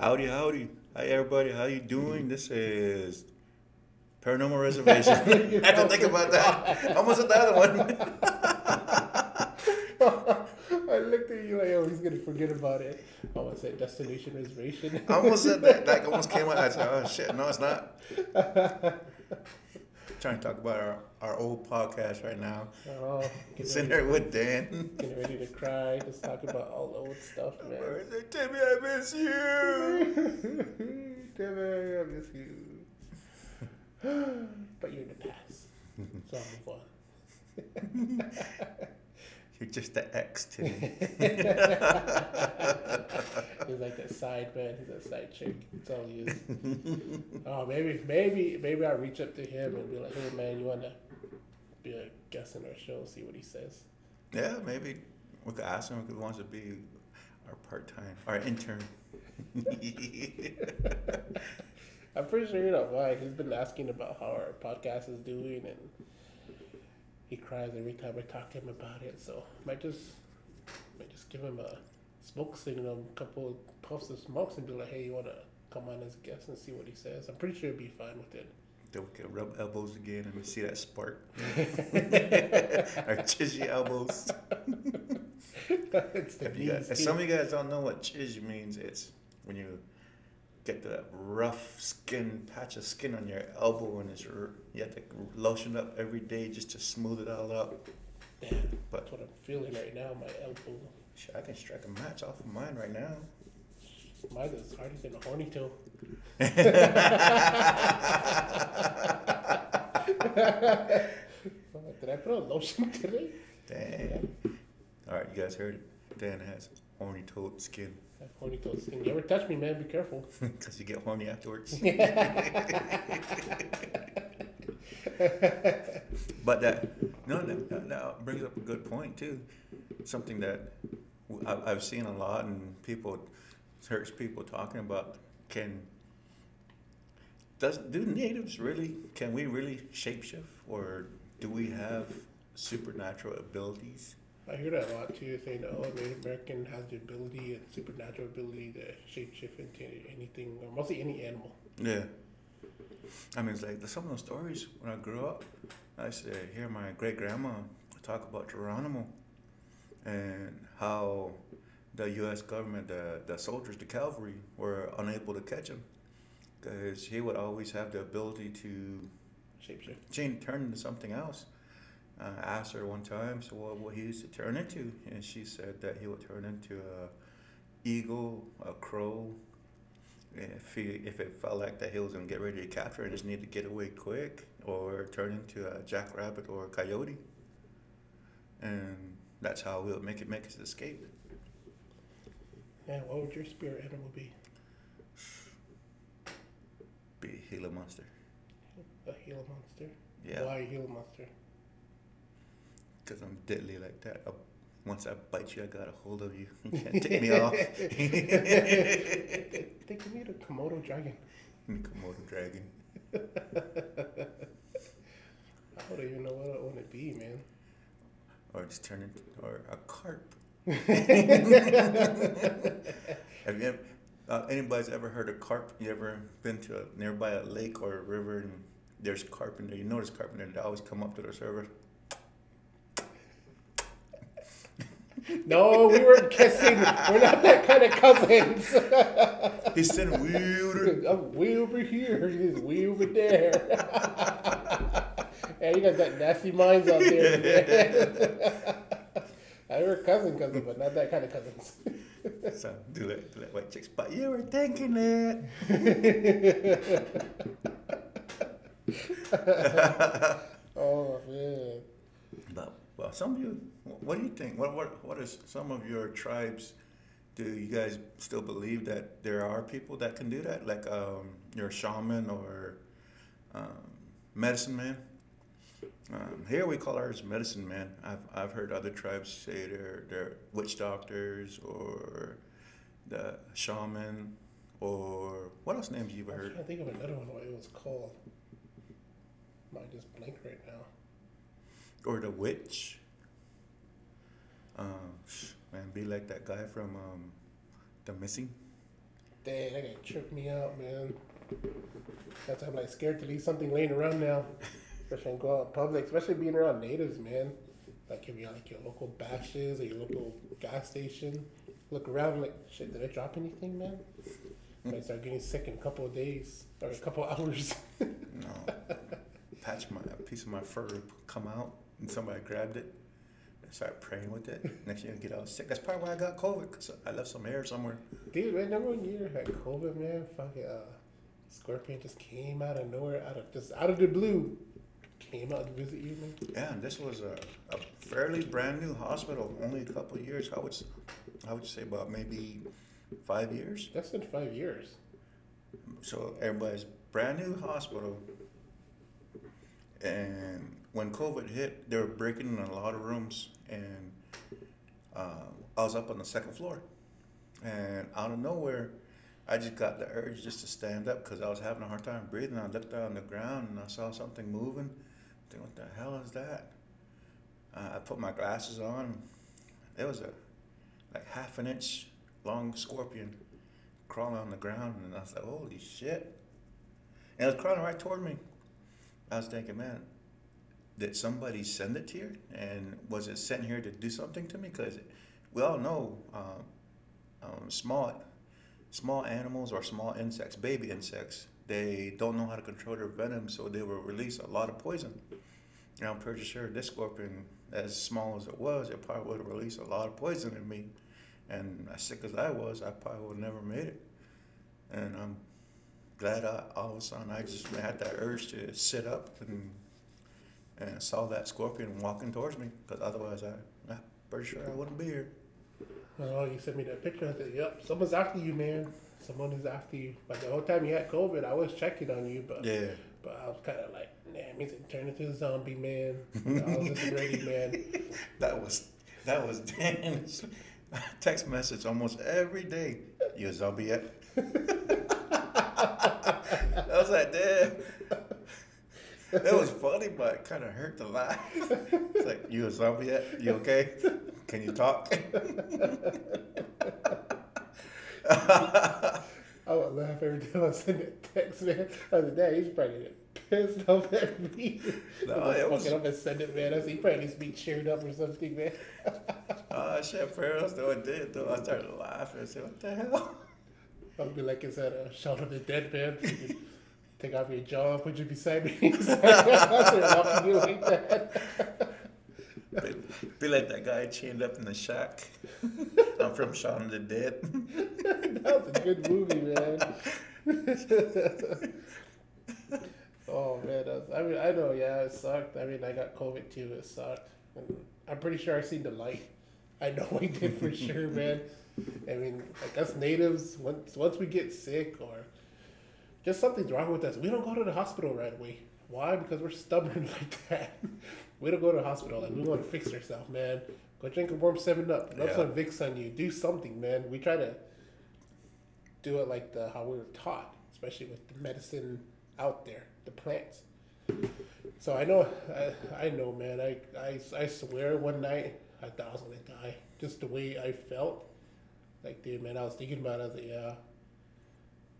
Howdy, howdy. Hi, everybody. How you doing? This is Paranormal Reservation. I had to think about that. Almost said the other one. I looked at you like, oh, he's gonna forget about it. I almost said Destination Reservation. I almost said that. That almost came out. I said, oh, shit. No, it's not. Trying to talk about our, our old podcast right now. Oh, Sitting there with Dan. getting ready to cry. Just talking about all the old stuff, man. Timmy, I miss you. Timmy, I miss you. but you're in the past, so move on. You're just the ex, Timmy. He's like that side man. He's that side chick. It's all he is. oh, maybe, maybe, maybe I'll reach up to him and be like, "Hey, man, you wanna be a guest in our show? See what he says." Yeah, maybe we could ask him if he wants to be our part time, our intern. I'm pretty sure you know why. He's been asking about how our podcast is doing, and he cries every time I talk to him about it. So might just, might just give him a smoke signal, a couple puffs of smokes, and be like, "Hey, you wanna come on as a guest and see what he says?" I'm pretty sure he'd be fine with it. Then we could uh, rub elbows again and we see that spark. our chizzy elbows. it's the If, you guys, if some of you guys don't know what chiz means, it's when you get that rough skin, patch of skin on your elbow, and it's you have to lotion up every day just to smooth it all out. Damn, But- that's what I'm feeling right now. My elbow. Shit, I can strike a match off of mine right now. Mine's as hard as in a horny toe. Did I put on lotion today? Dang. All right, you guys heard it. Dan has horny toad skin Horny toe skin. You ever touch me, man? Be careful. because you get horny afterwards. But that no, that, brings up a good point too. Something that I've seen a lot, and people, heard people talking about can. Does do natives really? Can we really shapeshift, or do we have supernatural abilities? I hear that a lot too, saying that oh, Native American has the ability and supernatural ability to shapeshift into anything, or mostly any animal. Yeah. I mean, it's like the some of those stories when I grew up. I used to hear my great grandma talk about Geronimo and how the U.S. government, the, the soldiers, the cavalry, were unable to catch him because he would always have the ability to Shapeshift. change, turn into something else. Uh, I asked her one time, so what, what he used to turn into, and she said that he would turn into a eagle, a crow. If he if it felt like that he was gonna get ready to capture it, just need to get away quick, or turn into a jackrabbit or a coyote, and that's how we'll make it make his escape. Yeah, what would your spirit animal be? Be a Gila monster. A Gila monster. Yeah, Why a Gila monster? Because I'm deadly like that. i once I bite you, I got a hold of you. You can't take me off. They can me a Komodo dragon. Komodo dragon. I don't even know what I want to be, man. or just turn into or a carp. Have you ever, uh, anybody's ever heard of carp? You ever been to a, nearby a lake or a river and there's carp in there? You notice carp in there. They always come up to the surface. No, we weren't kissing. We're not that kind of cousins. He's sitting weird. I'm way over here. He's way over there. yeah, you guys got nasty minds out there. I were cousin cousin, but not that kind of cousins. So do that, do that white chicks. But you were thinking it. Oh man. Well, some of you, what do you think? What what what is some of your tribes? Do you guys still believe that there are people that can do that, like um, your shaman or um, medicine man? Um, here we call ours medicine man. I've I've heard other tribes say they're they're witch doctors or the shaman or what else names you've I'm heard? trying to think of another one. What it was called. Mind just blank right now. Or the witch. Um, man, be like that guy from um, The Missing. Dang, that guy tripped me out, man. That's why I'm like scared to leave something laying around now. Especially when go out in public, especially being around natives, man. Like if you're like your local bashes or your local gas station, look around like shit, did I drop anything, man? Might start getting sick in a couple of days or a couple of hours. No. Patch my a piece of my fur come out and somebody grabbed it and started praying with it. Next year I get all sick. That's probably why I got COVID because I left some air somewhere. Dude, man, remember when you had COVID, man? Fucking uh, Scorpion just came out of nowhere, out of just out of the blue, came out to visit you, man. Yeah, and this was a, a fairly brand new hospital, only a couple of years. I would I would say about maybe five years. That's been five years. So everybody's brand new hospital. And when COVID hit, they were breaking in a lot of rooms, and uh, I was up on the second floor, and out of nowhere, I just got the urge just to stand up because I was having a hard time breathing. I looked down on the ground and I saw something moving. I think, what the hell is that? Uh, I put my glasses on. It was a like half an inch long scorpion crawling on the ground, and I was like, "Holy shit!" And it was crawling right toward me. I was thinking, man, did somebody send it here, and was it sent here to do something to me? Because we all know um, um, small, small animals or small insects, baby insects, they don't know how to control their venom, so they will release a lot of poison. And I'm pretty sure this scorpion, as small as it was, it probably would have released a lot of poison in me. And as sick as I was, I probably would have never made it. And I'm glad I, all of a sudden I just had that urge to sit up and and saw that scorpion walking towards me. Because otherwise, I, I'm pretty sure I wouldn't be here. Oh, you sent me that picture. I said, "Yep, someone's after you, man. Someone is after you." But the whole time you had COVID, I was checking on you, but Yeah. but I was kind of like, "Damn, he's turning into a zombie, man." I was just ready, man. That was that was Dan's text message almost every day. You a zombie yet? I was like, damn. It was funny, but it kind of hurt to laugh. It's like, you a zombie yet? You okay? Can you talk? I would laugh every time I send that text, man. I was like, "Dad, he's probably pissed off at me." No, I was it was- fuck it up and send it, man. I he probably needs to be cheered up or something, man. Oh shit, though it did though. I started laughing. I said, what the hell? I'll be like, "Is that a Shaun of the Dead, man?" Take off your and put you beside me. I started laughing you like that. Be, be like that guy chained up in the shack. I'm from Shaun the Dead. That was a good movie, man. oh man, that was, I mean, I know, yeah, it sucked. I mean, I got COVID too. It sucked. And I'm pretty sure I seen the light. I know I did for sure, man. I mean, like us natives, once once we get sick or just something's wrong with us, we don't go to the hospital right away. Why? Because we're stubborn like that. We don't go to the hospital. Like we want to fix ourselves, man. Go drink a warm Seven Up. Rub Yeah. some Vicks on you. Do something, man. We try to do it like the how we were taught, especially with the medicine out there, the plants. So I know, I, I know, man. I, I, I swear, one night I thought I was gonna die. Just the way I felt, like, dude, man. I was thinking about. it. I was like, yeah,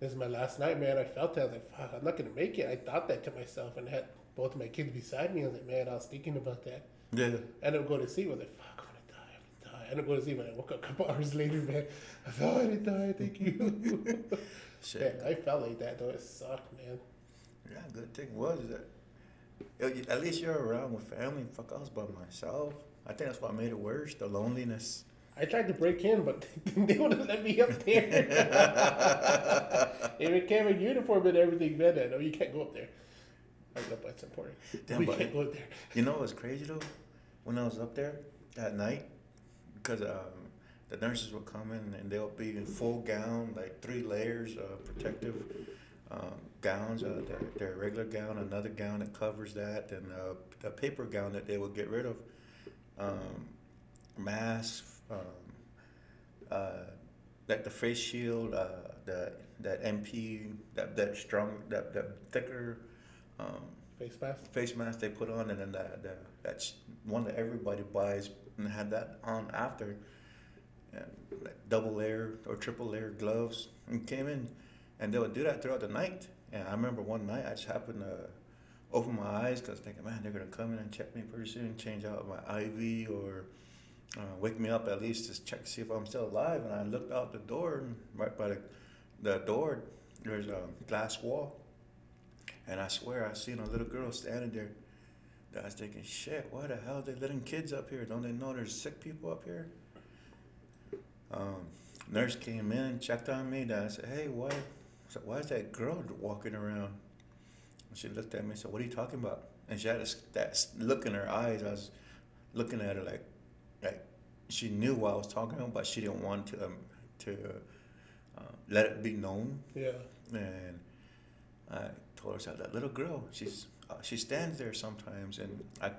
this is my last night, man. I felt that. I was like, fuck, I'm not gonna make it. I thought that to myself, and had both of my kids beside me. I was like, man, I was thinking about that. Yeah. I ended up going to sleep. I was like, fuck, I'm gonna die. I'm gonna die. I ended up going to sleep, and I woke up a couple hours later, man. I thought, oh, I didn't die. Thank you. Shit. man, I felt like that, though. It sucked, man. Yeah, good thing was that at least you're around with family. Fuck, I was by myself. I think that's what made it worse, the loneliness. I tried to break in, but they wouldn't let me up there. Even came in uniform and everything, man. I know you can't go up there. I know that's important. Damn, we but- can't go up there. You know what's crazy though? When I was up there at night, because um, the nurses would come in and they'll be in full gown, like three layers of protective um, gowns, uh, their, their regular gown, another gown that covers that, and uh, the paper gown that they would get rid of, um, masks, um, uh, like the face shield, uh, the that MP, that that strong, that that thicker. Um, Face mask. face mask they put on, and then that, that that's one that everybody buys and had that on after. and like double layer or triple layer gloves, and came in, and they would do that throughout the night. And I remember one night I just happened to open my eyes because thinking, man, they're gonna come in and check me pretty soon, change out my IV or uh, wake me up at least to check to see if I'm still alive. And I looked out the door, and right by the, the door, there's a glass wall, and I swear I seen a little girl standing there. I was thinking, shit, why the hell are they letting kids up here? Don't they know there's sick people up here? Um, nurse came in, checked on me. Then I said, hey, why? Said, why is that girl walking around? And she looked at me and said, what are you talking about? And she had a, that look in her eyes. I was looking at her like, like she knew what I was talking about, but she didn't want to um, to uh, let it be known. Yeah. And I told her, that little girl, she's uh, she stands there sometimes, and I,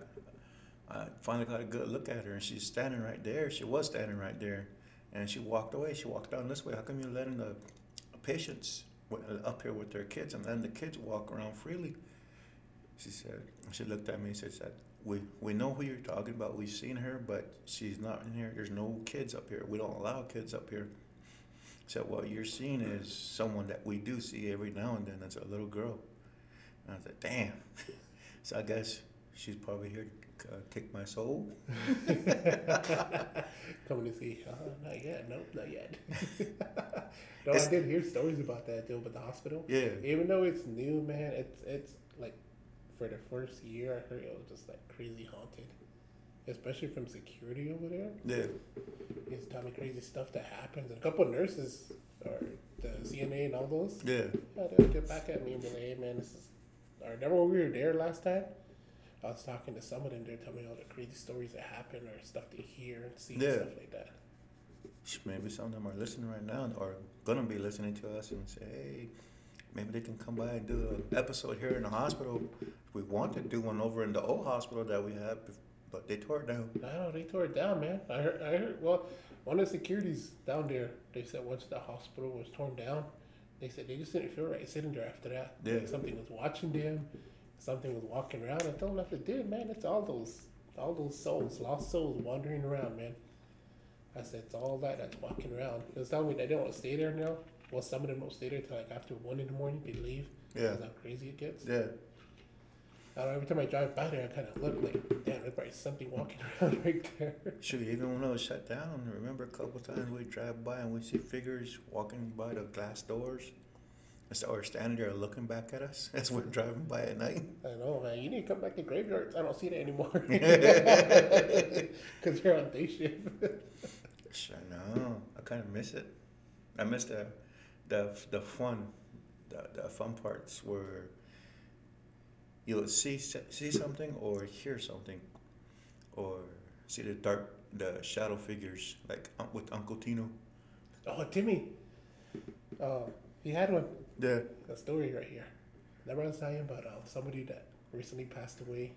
I finally got a good look at her, and she's standing right there. She was standing right there, and she walked away. She walked down this way. How come you're letting the patients up here with their kids and letting the kids walk around freely? She said. She looked at me and said, "We we know who you're talking about. We've seen her, but she's not in here. There's no kids up here. We don't allow kids up here." said, "What you're seeing is someone that we do see every now and then. It's a little girl." And I said, damn. so I guess she's probably here to uh, take my soul. Coming to see, uh, not yet. Nope, not yet. no, it's, I did hear stories about that too, but the hospital. Yeah. Even though it's new, man, it's it's for the first year, I heard it was just like crazy haunted, especially from security over there. Yeah. He's telling me crazy stuff that happens, and a couple of nurses or the CNA and all those. Yeah. Yeah, they'll get back at me and be like, "Hey, man, this is I remember when we were there last time. I was talking to some of them. They're telling me all the crazy stories that happen or stuff they hear and see yeah. and stuff like that. Maybe some of them are listening right now or gonna be listening to us and say, "Hey, maybe they can come by and do an episode here in the hospital." We want to do one over in the old hospital that we have, but they tore it down. I know they tore it down, man. I heard. I heard. Well, one of the securities down there, they said once the hospital was torn down, they said they just didn't feel right sitting there after that. Yeah. Like something was watching them, something was walking around. I told them, I said, dude, man, it's all those, all those souls, lost souls wandering around, man. I said, it's all that that's walking around. They was telling me they don't want to stay there now. Well, some of them don't stay there till like after one in the morning. They leave. Yeah. That's how crazy it gets. Yeah. I don't know, every time I drive by there, I kind of look like, damn, there's probably something walking around right there. Shoot, even when I was shut down, remember a couple times we drive by and we see figures walking by the glass doors? Or standing there looking back at us as we're driving by at night. I know, man. You need to come back to graveyards. I don't see that anymore. Because you're on day shift. sure, no. I kind of miss it. I miss the, the, the fun, the, the fun parts were you would see see something or hear something, or see the dark the shadow figures like uh, with Uncle Tino. Oh, Timmy. Oh, he had one. Yeah. A story right here. Never was telling about uh, um, somebody that recently passed away.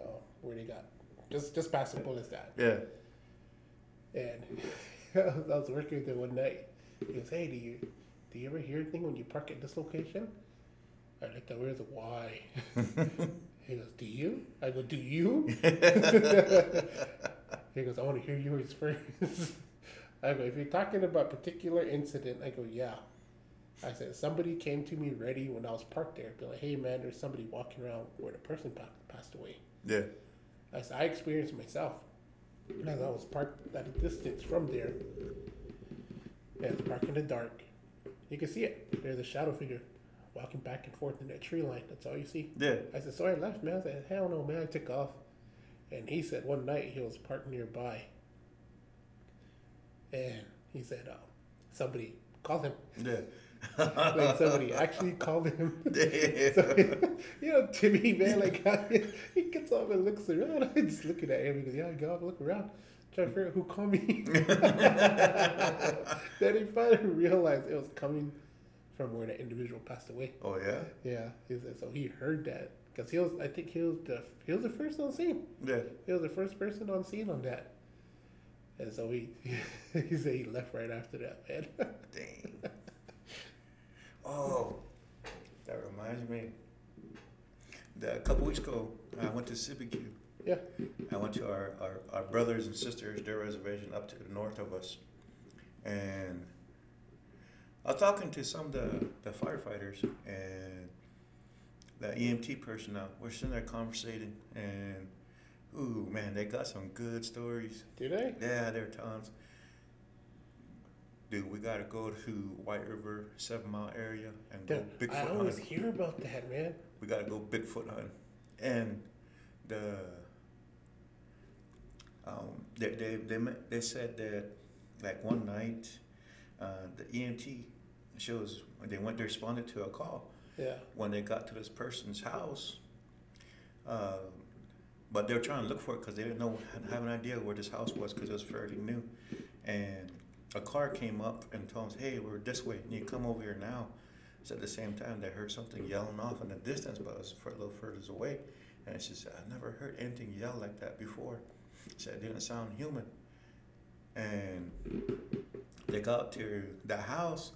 Oh, where they got just just past the police that. Yeah. And I was working with him one night. He goes, "Hey, do you do you ever hear anything when you park at this location?" I looked at where's the why. he goes, Do you? I go, Do you? he goes, I want to hear yours first. I go, if you're talking about particular incident, I go, Yeah. I said, somebody came to me ready when I was parked there. Be like, hey man, there's somebody walking around where the person passed away. Yeah. I said, I experienced myself. As I was parked at a distance from there. And I was in the dark. You can see it. There's a shadow figure walking back and forth in that tree line. That's all you see. Yeah. I said, so I left, man. I said, hell no, man. I took off. And he said one night he was parked nearby. And he said, uh, somebody called him. Yeah. like somebody actually called him. so, you know, Timmy, man, like he gets off and looks around. I'm just looking at him. He goes, "Yeah, go off, look around." Trying to figure out who called me. then he finally realized it was coming from where the individual passed away. Oh yeah. Yeah. He said, so he heard that because he was. I think he was the he was the first on scene. Yeah. He was the first person on scene on that. And so he he said he left right after that, man. Dang. Oh, that reminds me. That a couple weeks ago, I went to Cibecue, Yeah. I went to our, our, our brothers and sisters, their reservation up to the north of us. And I was talking to some of the, the firefighters and the EMT personnel. We're sitting there conversating and ooh man, they got some good stories. Do they? Yeah, they're tons. Dude, we gotta go to White River, Seven Mile area, and go Dude, Bigfoot I always hunting. hear about that, man. We gotta go Bigfoot hunting, and the um, they they they they said that like one night, uh, the EMT shows when they went they responded to a call Yeah. when they got to this person's house. Uh, but they were trying to look for it because they didn't know, have an idea where this house was because it was fairly new. And a car came up and told them, hey, we're this way. You come over here now. So at the same time, they heard something yelling off in the distance, but it was a little further away. And she said, I never heard anything yell like that before. Said, it didn't sound human. And they got to the house.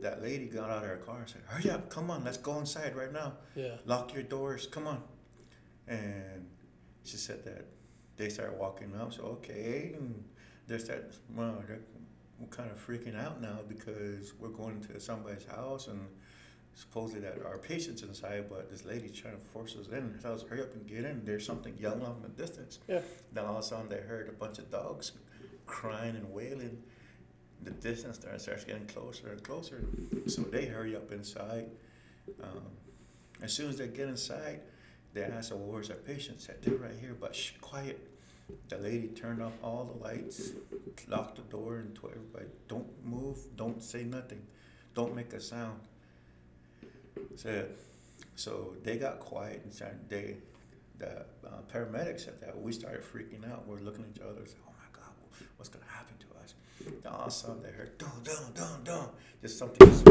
That lady got out of her car and said, hurry up, come on, let's go inside right now Yeah. lock your doors, come on. And she said that they started walking up, so okay, and they started, well, they're we're kind of freaking out now because we're going to somebody's house and supposedly that our patient's inside, but this lady's trying to force us in. Tell us, hurry up and get in. There's something yelling off in the distance. Yeah. Then all of a sudden they heard a bunch of dogs crying and wailing. The distance there starts getting closer and closer. So they hurry up inside. Um, as soon as they get inside, they ask, well, where's our patient? Said, they're right here, but shh, quiet. The lady turned off all the lights, locked the door, and told everybody, don't move, don't say nothing, don't make a sound. Said, so they got quiet and started, they, the uh, paramedics said that we started freaking out. We're looking at each other, said, oh my God, what's gonna happen to us? Then all of a sudden they heard, dun, dun, dun, dun, just something just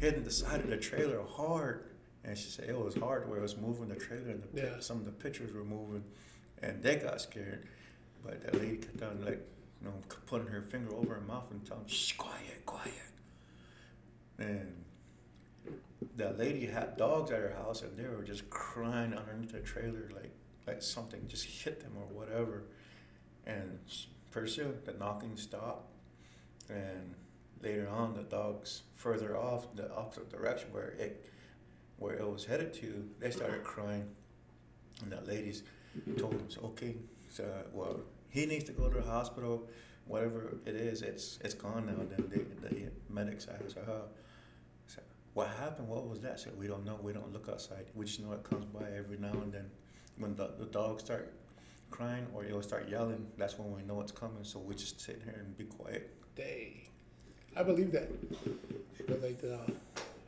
hitting the side of the trailer hard. And she said it was hard where it was moving the trailer and the, Yeah. some of the pictures were moving, and they got scared. But that lady kept on like, you know, putting her finger over her mouth and telling, "Shh, quiet, quiet." And that lady had dogs at her house, and they were just crying underneath the trailer, like like something just hit them or whatever. And soon the knocking stopped, and later on the dogs further off the opposite direction where it where it was headed to, they started crying, and the ladies told him, "Okay, so well, he needs to go to the hospital. Whatever it is, it's it's gone now." and Then the, the medics asked, "Uh, so what happened? What was that?" Said, "We don't know. We don't look outside. We just know it comes by every now and then. When the, the dogs start crying or you'll start yelling, that's when we know it's coming. So we just sit here and be quiet." Dang. I believe that. Because like uh,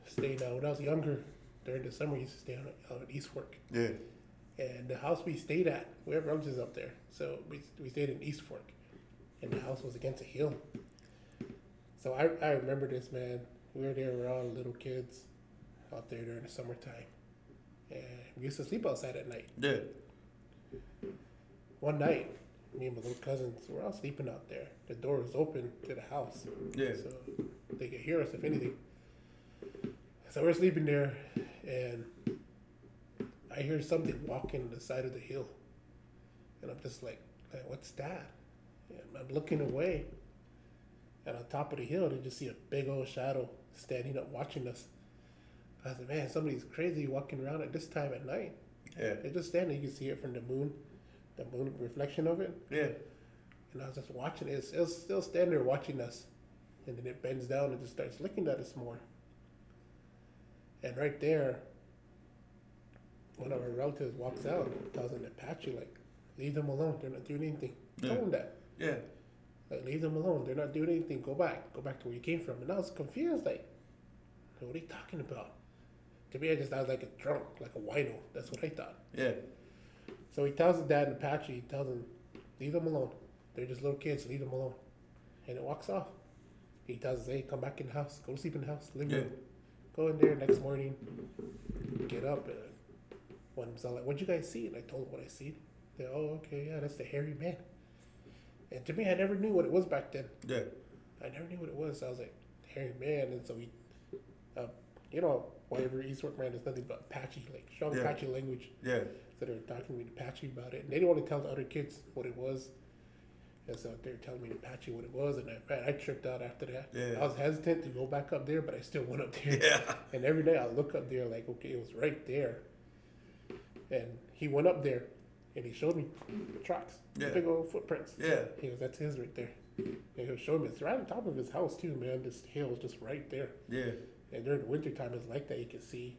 staying out when I was younger, during the summer, I used to stay out at, out at East Fork. Yeah. And the house we stayed at, we have relatives up there. So we, we stayed in East Fork. And the house was against a hill. So I, I remember this, man. We were there, all little kids out there during the summertime. And we used to sleep outside at night. Yeah. One night, me and my little cousins, we're all sleeping out there. The door was open to the house. Yeah. So they could hear us if anything. So we're sleeping there, and I hear something walking on the side of the hill, and I'm just like, like "What's that?" And I'm looking away, and on top of the hill, they just see a big old shadow standing up, watching us. I said, "Man, somebody's crazy walking around at this time at night." Yeah. They're just standing. You can see it from the moon, the moon reflection of it. Yeah. And I was just watching it. It's, it was still standing there watching us. And then it bends down and just starts looking at us more. And right there, one of our relatives walks out and tells an Apache, like, leave them alone. They're not doing anything. Yeah. Told him that. Yeah. Like, leave them alone. They're not doing anything. Go back. Go back to where you came from. And I was confused. Like, what are you talking about? To me, I just thought like a drunk, like a wino. That's what I thought. Yeah. So he tells his dad in Apache, he tells him, leave them alone. They're just little kids, leave them alone. And it walks off. He tells hey, come back in the house, go to sleep in the house, living Yeah. room. Go in there next morning, get up, and one was all like, what'd you guys see? And I told him what I see. They're, oh, okay, yeah, that's the hairy man. And to me, I never knew what it was back then. Yeah. I never knew what it was. I was like, hairy man. And so we, uh, you know, whatever East Fork man is nothing but Apache, like strong Yeah. Apache language. Yeah. So they were talking to me Apache about it. And they didn't want to tell the other kids what it was. And so they were telling me Apache what it was, and I, man, I tripped out after that. Yeah. I was hesitant to go back up there, but I still went up there. Yeah. And every day I look up there, like, okay, it was right there. And he went up there, and he showed me the tracks, the big old footprints. Yeah. He goes, that's his right there. And he showing me, it's right on top of his house too, man. This hill is just right there. Yeah. And during the wintertime, it's like that. You can see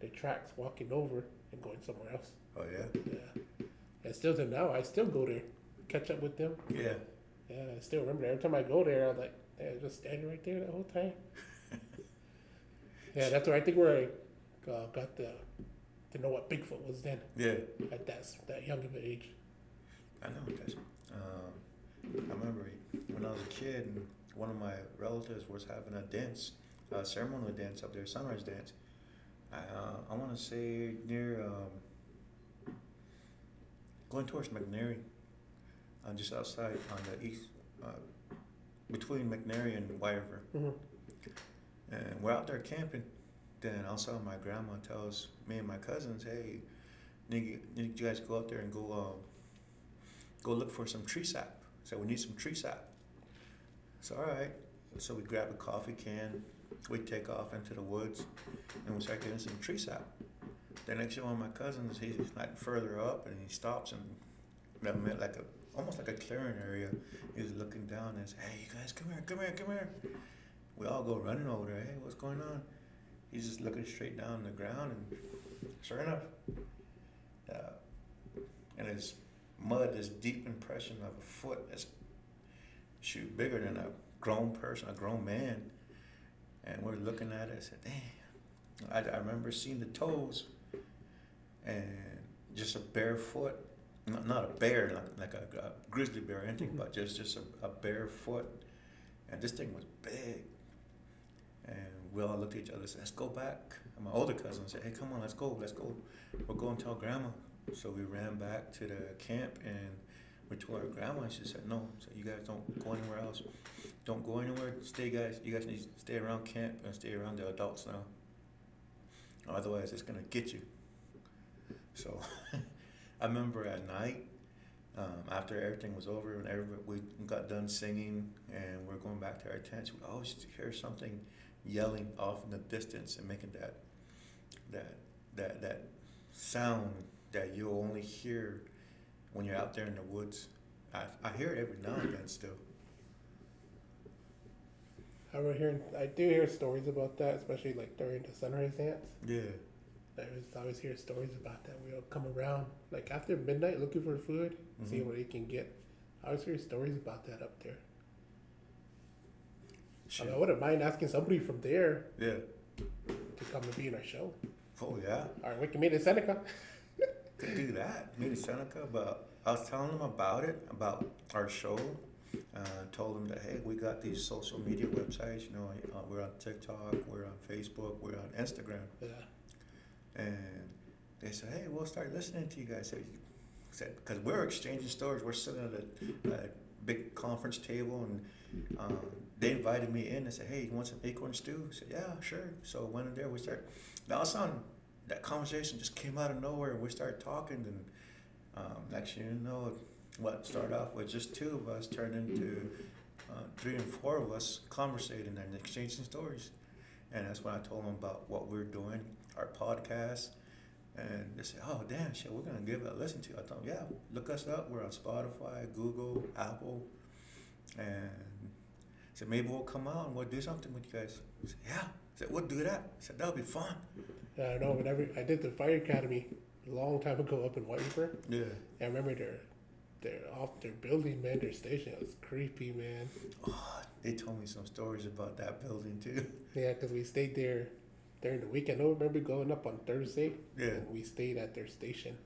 the tracks walking over and going somewhere else. Oh yeah. Yeah. And still to now, I still go there, catch up with them. Yeah. Yeah, I still remember every time I go there, I'm like, they're just standing right there the whole time. yeah, that's where I think where I uh, got the to know what Bigfoot was then Yeah. at that that young of an age. I know. Um, I remember when I was a kid, and one of my relatives was having a dance, a ceremonial dance up there, sunrise dance. I, uh, I want to say near, um, going towards McNary, uh, just outside on the east, uh, between McNary and Wyver. Mm-hmm. And we're out there camping. Then all of a sudden, my grandma tells me and my cousins, "Hey, need you guys go out there and go um, go look for some tree sap." So we need some tree sap. So all right. So we grab a coffee can. We take off into the woods, and we start getting some tree sap. The next one of my cousins, he's like further up, and he stops and like a almost like a clearing area. He was looking down and says, "Hey, you guys, come here, come here, come here." We all go running over there. Hey, what's going on? He's just looking straight down the ground, and sure enough, uh, and his mud, this deep impression of a foot that's shoot bigger than a grown person, a grown man. And we're looking at it. I said, "Damn!" I, I remember seeing the toes, and just a bare foot. Not, not a bear like, like a, a grizzly bear or anything, Mhm. but just just a, a bare foot. And this thing was big. And we all looked at each other and said, let's go back. And my older cousin said, hey, come on, let's go, let's go. We'll go and tell grandma. So we ran back to the camp and we told our grandma and she said, no, so you guys don't go anywhere else. Don't go anywhere. Stay, guys. You guys need to stay around camp and stay around the adults now. Otherwise, it's going to get you. So I remember at night, um, after everything was over and we got done singing and we're going back to our tents, we always hear something yelling off in the distance and making that that that that sound that you'll only hear when you're out there in the woods. I, I hear it every now and then still. I remember hearing, I do hear stories about that, especially like during the sunrise dance. Yeah. I always, I always hear stories about that. We'll come around like after midnight looking for food, see Mhm. what they can get. I always hear stories about that up there. I, mean, I wouldn't mind asking somebody from there Yeah. to come and be in our show. Oh yeah. Or we can meet in Seneca. Could do that. Meet in Seneca, but I was telling them about it, about our show. Uh, told them that hey, we got these social media websites. You know, uh, we're on TikTok, we're on Facebook, we're on Instagram, Yeah. and they said, hey, we'll start listening to you guys. So said because we're exchanging stories. We're sitting at a, a big conference table, and um, they invited me in and said, hey, you want some acorn stew? I said, yeah, sure. So went in there. We started. Now all of a sudden, that conversation just came out of nowhere, and we started talking, and um, next you know, what started off with just two of us turned into uh, three and four of us conversating and exchanging stories. And that's when I told them about what we're doing, our podcast. And they said, oh, damn, shit, we're going to give it a listen to. I told them, yeah, look us up. We're on Spotify, Google, Apple. And I said, maybe we'll come out and we'll do something with you guys. I said, yeah. I said, we'll do that. I said, that'll be fun. Yeah, I know. Whenever I did the fire academy a long time ago up in Whitesburg, Yeah. I remember their their off their building, man, their station it was creepy, man. Oh, they told me some stories about that building, too. Yeah, because we stayed there during the weekend. I remember going up on Thursday. Yeah. And we stayed at their station.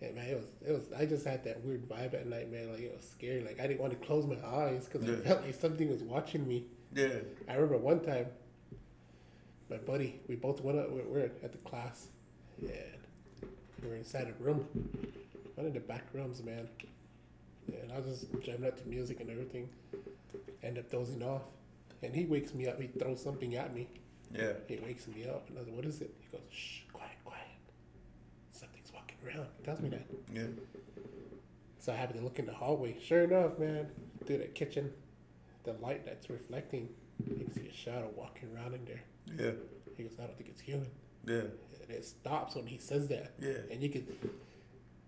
And man, it was it was. I just had that weird vibe at night, man. Like it was scary. Like I didn't want to close my eyes because Yeah. I felt like something was watching me. Yeah. I remember one time, my buddy, we both went up. We were at the class, and we were inside a room, one of the back rooms, man. And I was just jamming out to music and everything. End up dozing off, and he wakes me up. He throws something at me. Yeah. He wakes me up and I was like, what is it? He goes, shh, quiet, quiet. Something's walking around. He tells me that. Yeah. So I happen to look in the hallway. Sure enough, man, through the kitchen, the light that's reflecting, you can see a shadow walking around in there. Yeah. He goes, I don't think it's human. Yeah. And it stops when he says that. Yeah. And you can,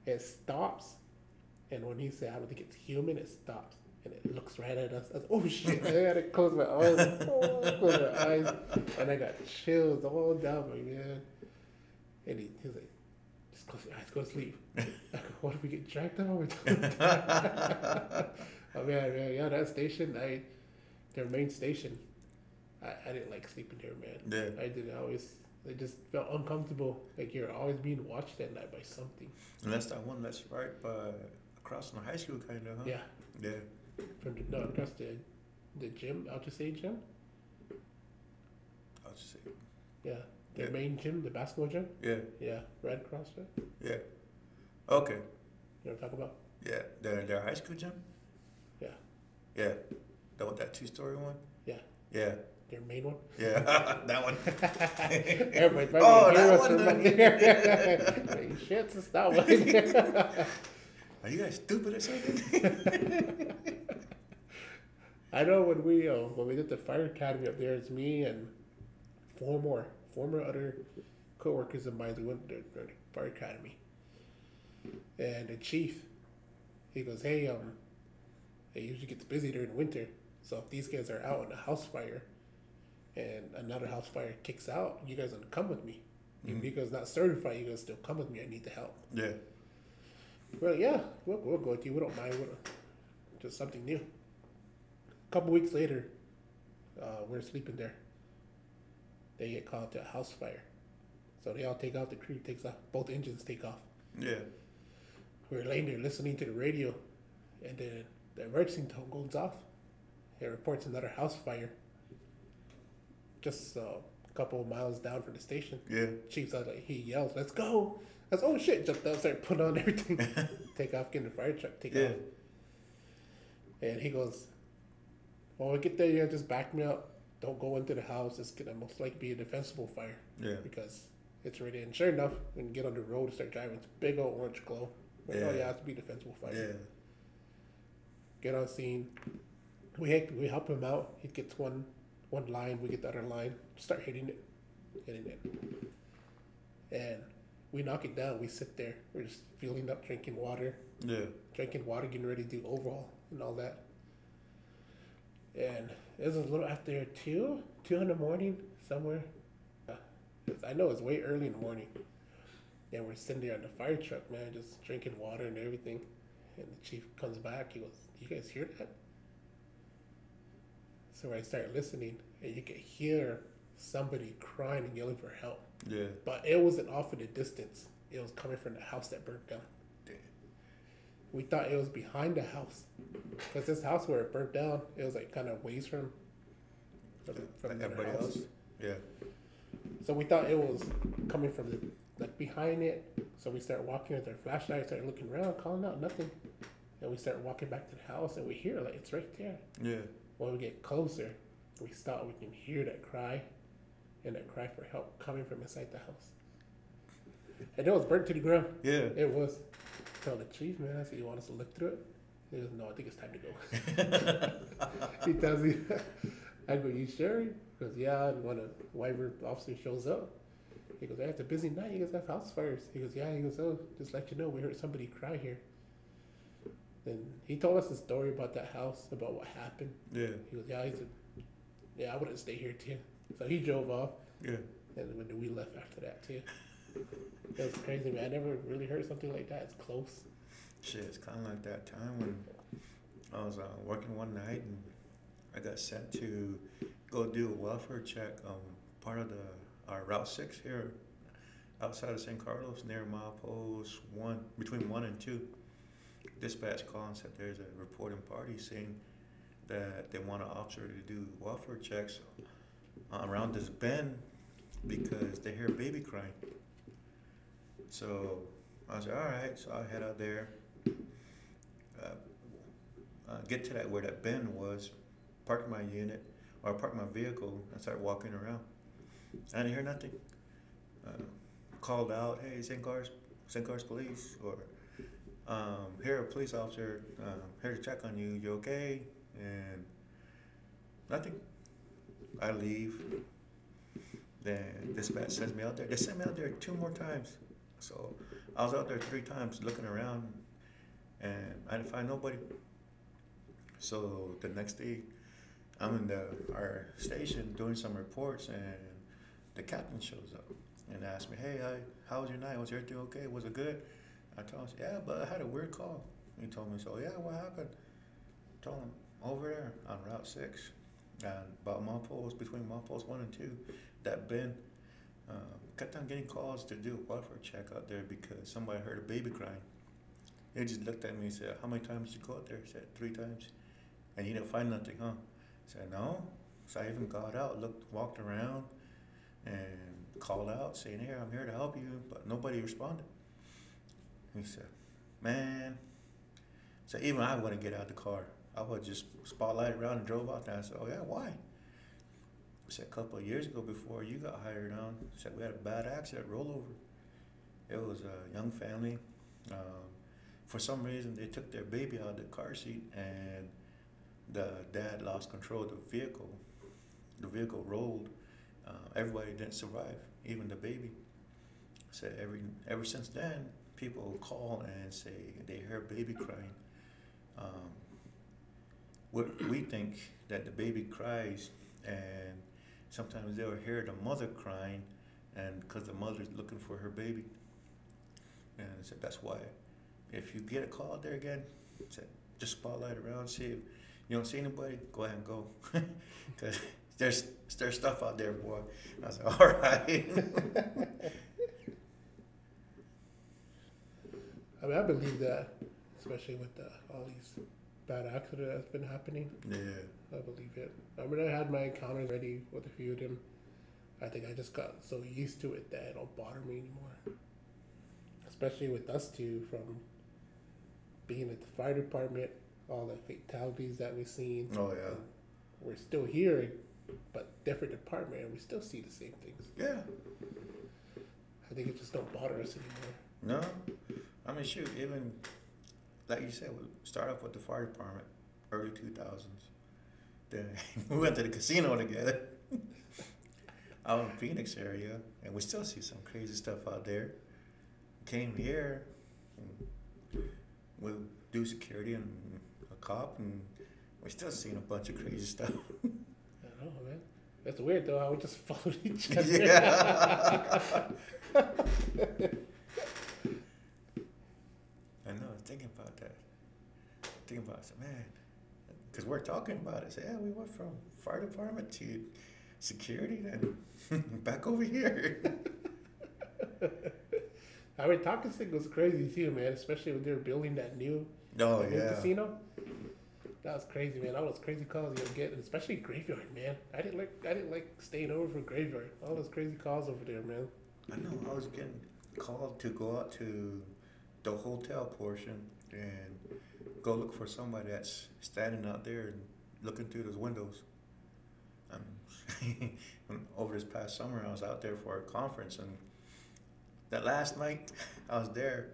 it stops. And when he said, I don't think it's human, it stops. And it looks right at us. I was, oh shit. I had to close my eyes. Oh, I my eyes. And I got chills all down my man. And he, he's like, just close your eyes, go to sleep. I go, what if we get dragged over? oh man, man, yeah, that station, I, their main station, I, I didn't like sleeping there, man. Yeah. I did always. I just felt uncomfortable. Like you're always being watched at night by something. And that's that one that's right by across from the high school, kind of, huh? Yeah, Yeah. From the no, across the the gym, State gym. I'll just say. Yeah, their Yeah. main gym, the basketball gym. Yeah. Yeah, right across there. Yeah. Okay. You know what I'm talking about? Yeah. Their their high school gym. Yeah. Yeah. That one, that two story one. Yeah. Yeah. Their main one. Yeah. that one. Everybody's probably Oh, that one, from then. back there. Like, Shit, it's that one. Are you guys stupid or something? I know when we uh, when we did the fire academy up there, it's me and four more former other coworkers of mine who went to the fire academy. And the chief, he goes, "Hey, um, it usually gets busy during the winter, so if these guys are out in a house fire, and another house fire kicks out, you guys gonna come with me. If you guys not certified, you guys still come with me. I need the help." yeah. Well, yeah, we'll, we'll go with you. We don't mind. We'll, just something new. A couple weeks later, uh, we're sleeping there. They get called to a house fire. So they all take off. The crew takes off. Both engines take off. Yeah. We're laying there listening to the radio, and then the emergency tone goes off. It reports another house fire. Just uh, a couple of miles down from the station. Yeah. Chief's out like he yells, "Let's go!" Was oh shit! Jumped out, started putting on everything, take off, get in the fire truck, take Yeah. off. And he goes, "When we get there, you just back me up. Don't go into the house. It's gonna most likely be a defensible fire Yeah. because it's already." And sure enough, when you get on the road, start driving, it's a big old orange glow. Like, oh Yeah. yeah, it has to be a defensible fire. Yeah. Get on scene. We help, we help him out. He gets one one line. We get the other line. Start hitting it, hitting it, and we knock it down. We sit there. We're just fueling up, drinking water, Yeah. drinking water, getting ready to do overhaul and all that. And it was a little after two, two in the morning somewhere. Uh, I know it's way early in the morning. And we're sitting there on the fire truck, man, just drinking water and everything. And the chief comes back. He goes, "You guys hear that?" So I start listening, and you can hear somebody crying and yelling for help. Yeah. But it wasn't off in the distance. It was coming from the house that burnt down. We thought it was behind the house. Because this house where it burnt down, it was like kind of ways from, from, from Like their house. else. Yeah. So we thought it was coming from the, like behind it. So we start walking with our flashlights, start looking around, calling out, nothing. And we start walking back to the house and we hear like it's right there. Yeah. When we get closer, we stop, we can hear that cry and that cry for help coming from inside the house. And it was burnt to the ground. Yeah. It was. Tell the chief, man, I said, you want us to look through it? He goes, no, I think it's time to go. he tells me, I go, you sure? He goes, yeah, and when a Wyvern officer shows up, he goes, hey, it's a busy night, you guys have house fires. He goes, yeah, he goes, oh, just let you know, we heard somebody cry here. And he told us a story about that house, about what happened. Yeah. He goes, yeah, he said, yeah, I wouldn't stay here too. So he drove off, Yeah. and when we left after that too. Was crazy, man. I never really heard something like that. It's close. Shit, it's kind of like that time when I was uh, working one night and I got sent to go do a welfare check. Um, part of the our Route Six here, outside of San Carlos, near milepost one, between one and two. Dispatch called and said there's a reporting party saying that they want an officer to do welfare checks uh, around this bend because they hear a baby crying. So I said, all right. So I head out there, uh, uh, get to that where that bend was, park my unit or park my vehicle and start walking around. I didn't hear nothing. Uh, called out, hey, St. Cars, St. Cars Police, or um, here, a police officer, um, here to check on you. You okay? And nothing. I leave. Then dispatch sends me out there. They sent me out there two more times. So I was out there three times looking around, and I didn't find nobody. So the next day, I'm in the our station doing some reports, and the captain shows up and asked me, "Hey, I, how was your night? Was everything okay? Was it good?" I told him, "Yeah, but I had a weird call." He told me, "So yeah, what happened?" I told him over there on Route Six, and about milepost between milepost one and two, that bend. Uh, kept on getting calls to do a welfare check out there because somebody heard a baby crying. He just looked at me and said, "How many times did you go out there?" I said, three times. And you didn't find nothing, huh? I said, no. So I even got out, looked, walked around, and called out saying, "Here, I'm here to help you," but nobody responded. He said, "Man," so even I wouldn't get out the car. I would just spotlight around and drove out there. I said, "Oh yeah, why?" Said, "A couple of years ago, before you got hired on, said we had a bad accident, rollover. It was a young family. Um, for some reason, they took their baby out of the car seat and." the dad lost control of the vehicle. The vehicle rolled. Uh, everybody didn't survive, even the baby. So every ever since then, people call and say they hear baby crying. Um, we think that the baby cries, and sometimes they'll hear the mother crying, and because the mother's looking for her baby. And so that's why, if you get a call there again, said, just spotlight around, see if you don't see anybody, go ahead and go. Because there's, there's stuff out there, boy. I was like, all right. I mean, I believe that, especially with the, all these bad accident that's been happening. yeah. I believe it. I mean, I had my encounters already with a few of them. I think I just got so used to it that it don't bother me anymore. Especially with us two from being at the fire department, all the fatalities that we've seen. Oh, yeah. We're still here, but different department, and we still see the same things. Yeah. I think it just don't bother us anymore. No. I mean, shoot, even, like you said, we start off with the fire department, early 2000s. Then we went to the casino together out in Phoenix area, and we still see some crazy stuff out there. Came here, we do security and a cop, and we're still seeing a bunch of crazy stuff. I know, man. That's weird though. How we just followed each other. yeah. I know. Thinking about that. Thinking about it, I said, man, because we're talking about it. Say, yeah, we went from fire department to security, then back over here. I mean, Talking Stick was crazy too, man. Especially when they were building that new, Oh that new yeah. casino. That was crazy, man. All those crazy calls you'll get, especially graveyard, man. I didn't like, I didn't like staying over for graveyard. All those crazy calls over there, man. I know. I was getting called to go out to the hotel portion and go look for somebody that's standing out there and looking through those windows. Um, over this past summer, I was out there for a conference, and that last night I was there,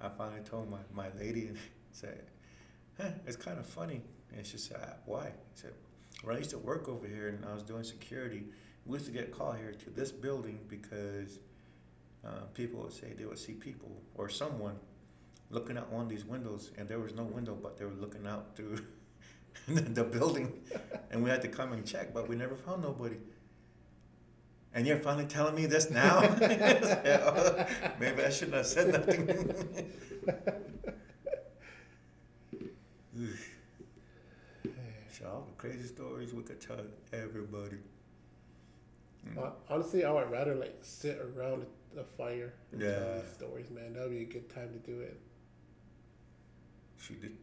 I finally told my, my lady and said, huh, it's kind of funny. And she said, "Ah, why? I said, well, I used to work over here and I was doing security. We used to get called here to this building because uh, people would say they would see people or someone looking out one of these windows and there was no window, but they were looking out through the building. And we had to come and check, but we never found nobody. And you're finally telling me this now? Maybe I shouldn't have said nothing. so all the crazy stories we could tell everybody. Uh, honestly, I would rather like sit around the fire and tell these stories, man. That would be a good time to do it. She did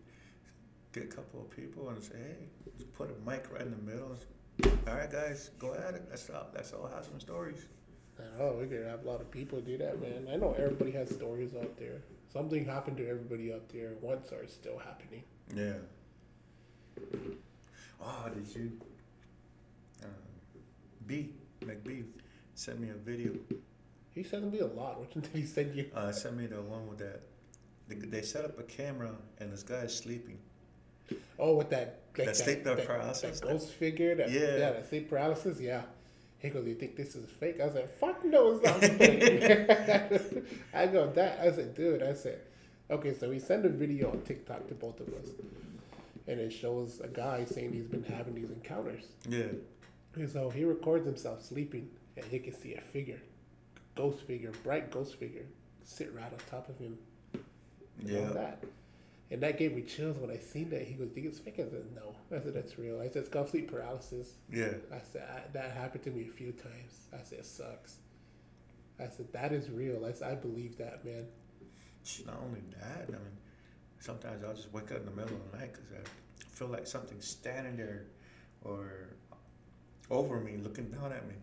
get a couple of people and say, hey, just put a mic right in the middle. All right, guys, go at it. Let's all, let's all have some stories. I know we could have a lot of people do that, man. I know everybody has stories out there. Something happened to everybody out there once, or it's still happening. Yeah. Oh, did you? Um, B, McB, sent me a video. He sent me a lot. Which one did he send you? Uh, sent me the one with that. They, they set up a camera and this guy is sleeping. Oh, with that like That sleep paralysis, that that- ghost figure. That, Yeah. yeah, that sleep paralysis. Yeah. He goes, "You think this is fake?" I was like, "Fuck no, it's not fake." I go that. I said, "Dude," I said, "Okay." So we send a video on TikTok to both of us, and it shows a guy saying he's been having these encounters. Yeah. And so he records himself sleeping, and he can see a figure, ghost figure, bright ghost figure, sit right on top of him. Yeah. that. And that gave me chills when I seen that. He goes, "Do you think it's fake?" I said, "No." I said, "That's real." I said, "It's called sleep paralysis." Yeah. I said, I, "That happened to me a few times." I said, "It sucks." I said, "That is real." I said, "I believe that, man." Not only that, I mean, sometimes I'll just wake up in the middle of the night because I feel like something's standing there or over me, looking down at me.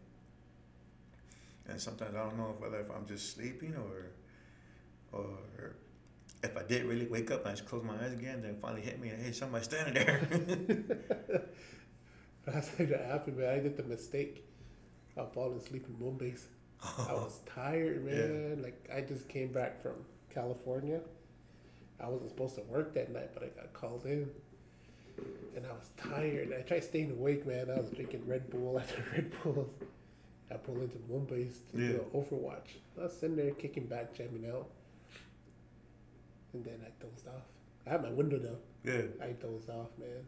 And sometimes I don't know whether if I'm just sleeping or, or if I did really wake up and I just close my eyes again, then it finally hit me and hey, somebody's standing there. Last time that happened, man, I did the mistake of falling asleep in Moonbase. I was tired, Yeah. man. Like I just came back from California. I wasn't supposed to work that night, but I got called in, and I was tired. I tried staying awake, man. I was drinking Red Bull after Red Bull. I pulled into Moonbase to Yeah. do an Overwatch. I was sitting there kicking back, jamming out, and then I dozed off. I had my window down. yeah. I dozed off, man.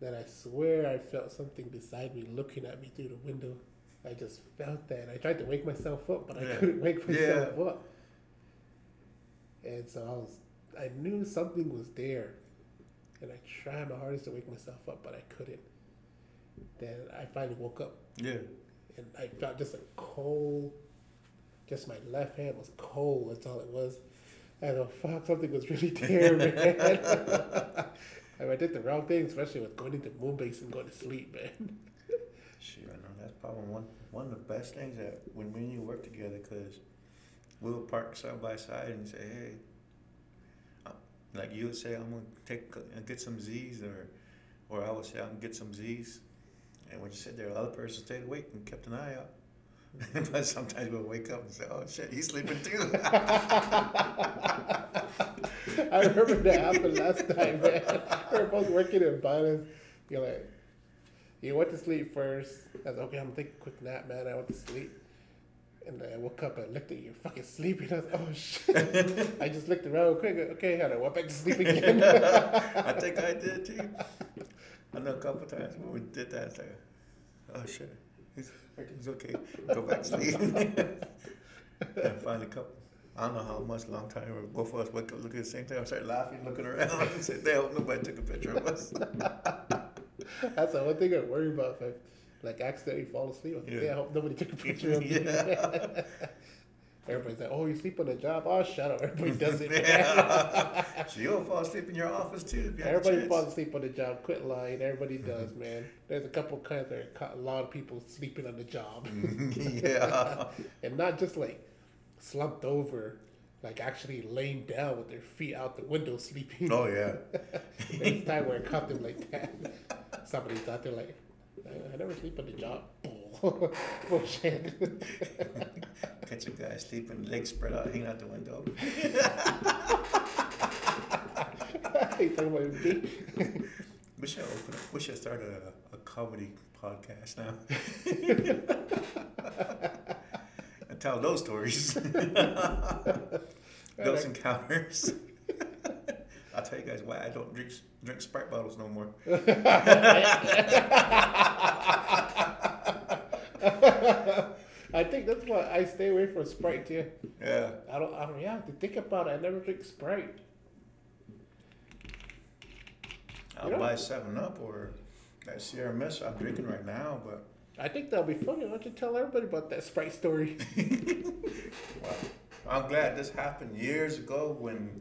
Then I swear I felt something beside me looking at me through the window. I just felt that. I tried to wake myself up, but I Yeah. couldn't wake myself up. And so I was, I knew something was there, and I tried my hardest to wake myself up, but I couldn't. Then I finally woke up, Yeah. and I felt just a cold, just my left hand was cold. That's all it was. I go, fuck, something was really there, man. I, mean, I did the wrong thing, especially with going into Moonbase and going to sleep, man. Shit, I know that's probably one one of the best things that when me and you work together, cause we'll park side by side and say, hey, uh, like you would say, I'm gonna take uh, get some Z's, or or I would say I'm gonna get some Z's, and when you sit there, the other person stayed awake and kept an eye out. but sometimes we'll wake up and say, oh shit, he's sleeping too. I remember that happened last time, man. We were both working in Binance. You're like, you went to sleep first. I was like, okay, I'm gonna take a quick nap, man. I went to sleep. And then I woke up and looked at you, fucking sleeping. I was like, oh shit. I just looked around quick. Okay, and I went back to sleep again. I think I did too. I know a couple times when we did that, it's like, oh shit, he's, he's okay. Go back to sleep. and finally, couple, I don't know how much long time, both of us wake up, look at the same time, start laughing, looking around, and say, damn, nobody took a picture of us. That's the one thing I worry about. If I like accidentally fall asleep, like, Yeah. yeah. I hope nobody took a picture of me. Yeah. Everybody's like, "Oh, you sleep on the job? Oh, shut up! Everybody does it. So you'll fall asleep in your office too you Everybody falls asleep on the job. Quit lying. Everybody does, man. There's a couple kinds caught a lot of people sleeping on the job, yeah. and not just like slumped over, like actually laying down with their feet out the window sleeping. Oh yeah. There's time where I caught them like that. Somebody's out there like, I, I never sleep on the job. Catch a guy sleeping, legs spread out, hanging out the window. you talking about me? We should open. We should start a, a comedy podcast now. and tell those stories, those encounters. I'll tell you guys why I don't drink drink Sprite bottles no more. I think that's why I stay away from Sprite too. Yeah, I don't. I don't. Yeah, to think about it, I never drink Sprite. I'll Yeah. buy Seven Up or that Sierra Mist I'm drinking right now. But I think that'll be funny. Why don't you tell everybody about that Sprite story? well, I'm glad this happened years ago when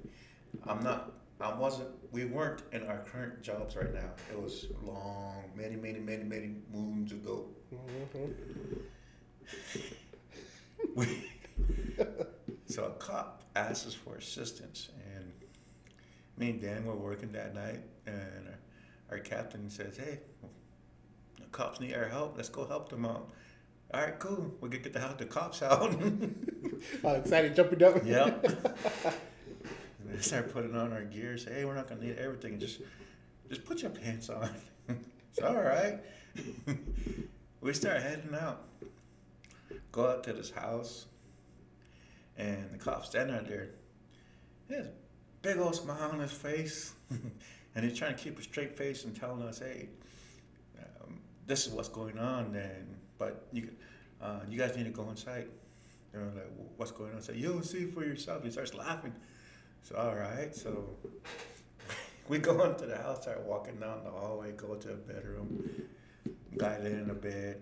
I'm not. I wasn't. We weren't in our current jobs right now. It was long, many, many, many, many moons ago. Mhm. We, so a cop asked us for assistance, and me and Dan were working that night, and our, our captain says, "Hey, the cops need our help. Let's go help them out." All right, cool. We'll get the house, the cops out. All excited, jumping up. yep. they start putting on our gear. Say, hey, we're not gonna need everything. Just, just put your pants on. it's all right. we start heading out. Go out to this house, and the cop's standing out there. He has a big old smile on his face, and he's trying to keep a straight face and telling us, hey, um, this is what's going on, and but you, uh, you guys need to go inside. They're like, what's going on? I say, you'll see for yourself. He starts laughing. So, all right. So we go into the house, start walking down the hallway, go to a bedroom. Guy laying in the bed,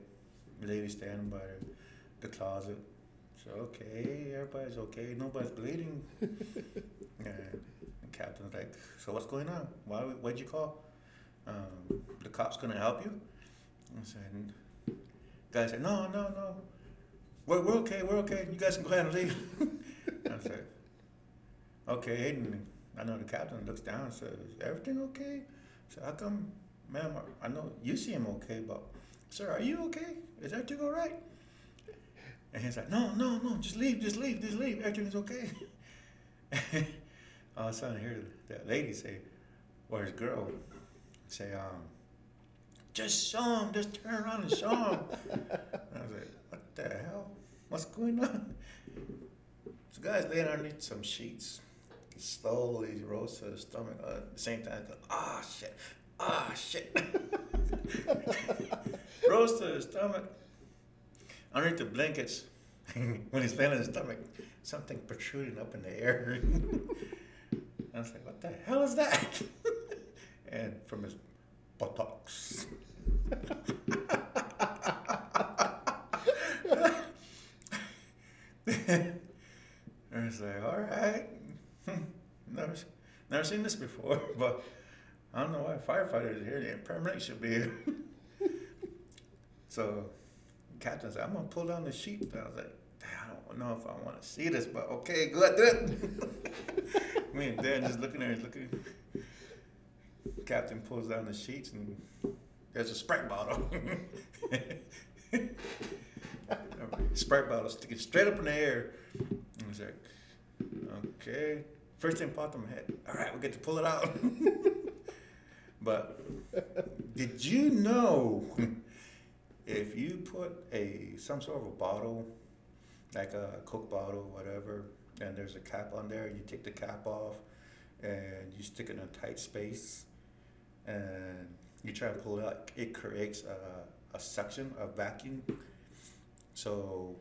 lady standing by the, the closet. So, okay, everybody's okay. Nobody's bleeding. and the captain's like, so what's going on? Why, what'd you call? Um, the cop's to help you? I said, guy said, no, no, no. We're, we're okay, we're okay. You guys can go ahead and leave. I said, okay. And I know the captain looks down and says, everything okay? So how come, ma'am, I know you seem okay, but sir, are you okay? Is everything all right? And he's like, no, no, no, just leave, just leave, just leave. Everything's okay. All of a sudden, I hear that lady say, or his girl say, um, just show him, just turn around and show him. I was like, what the hell? What's going on? This guy's laying underneath some sheets. Slowly rose to his stomach. Uh, at the same time, ah, oh, shit, ah, oh, shit. rose to his stomach. Underneath the blankets, when he's laying on his stomach, something protruding up in the air. I was like, what the hell is that? and from his buttocks. I was like, all right. Hmm, never, never seen this before, but I don't know why firefighters are here. The paramedics should be here. so, captain said, I'm gonna pull down the sheet. I was like, I don't know if I want to see this, but okay, good, do it. Me and Dan just looking there, looking. Captain pulls down the sheets and there's a Sprite bottle. Sprite bottle sticking straight up in the air. I was like, okay. First thing popped in my head. All right, we get to pull it out. but did you know if you put a some sort of a bottle, like a Coke bottle, whatever, and there's a cap on there, you take the cap off and you stick it in a tight space and you try to pull it out, it creates a, a suction, a vacuum. So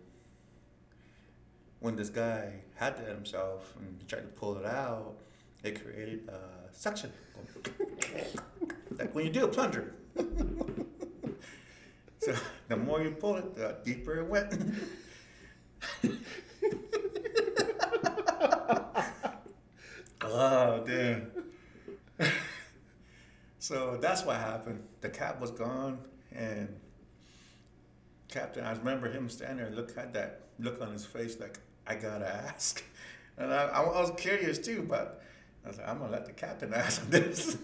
when this guy had that himself and he tried to pull it out, it created a suction. like when you do a plunger. so the more you pull it, the deeper it went. oh, damn. so that's what happened. The cap was gone, and Captain, I remember him standing there, look at that look on his face, like I gotta ask. And I, I was curious too, but I was like, I'm gonna let the captain ask this.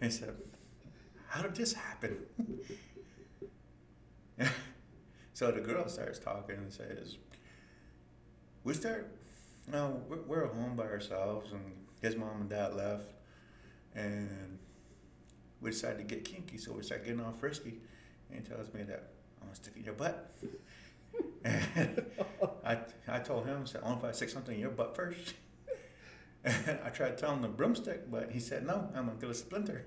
he said, "How did this happen?" so the girl starts talking and says, "We start, no, we're, we're home by ourselves, and his mom and dad left, and we decided to get kinky, so we started getting all frisky." And he tells me that I'm gonna stick in your butt. I, I told him, I said, only if I stick something in your butt first. And I tried telling him the broomstick, but he said, no, I'm gonna get a splinter.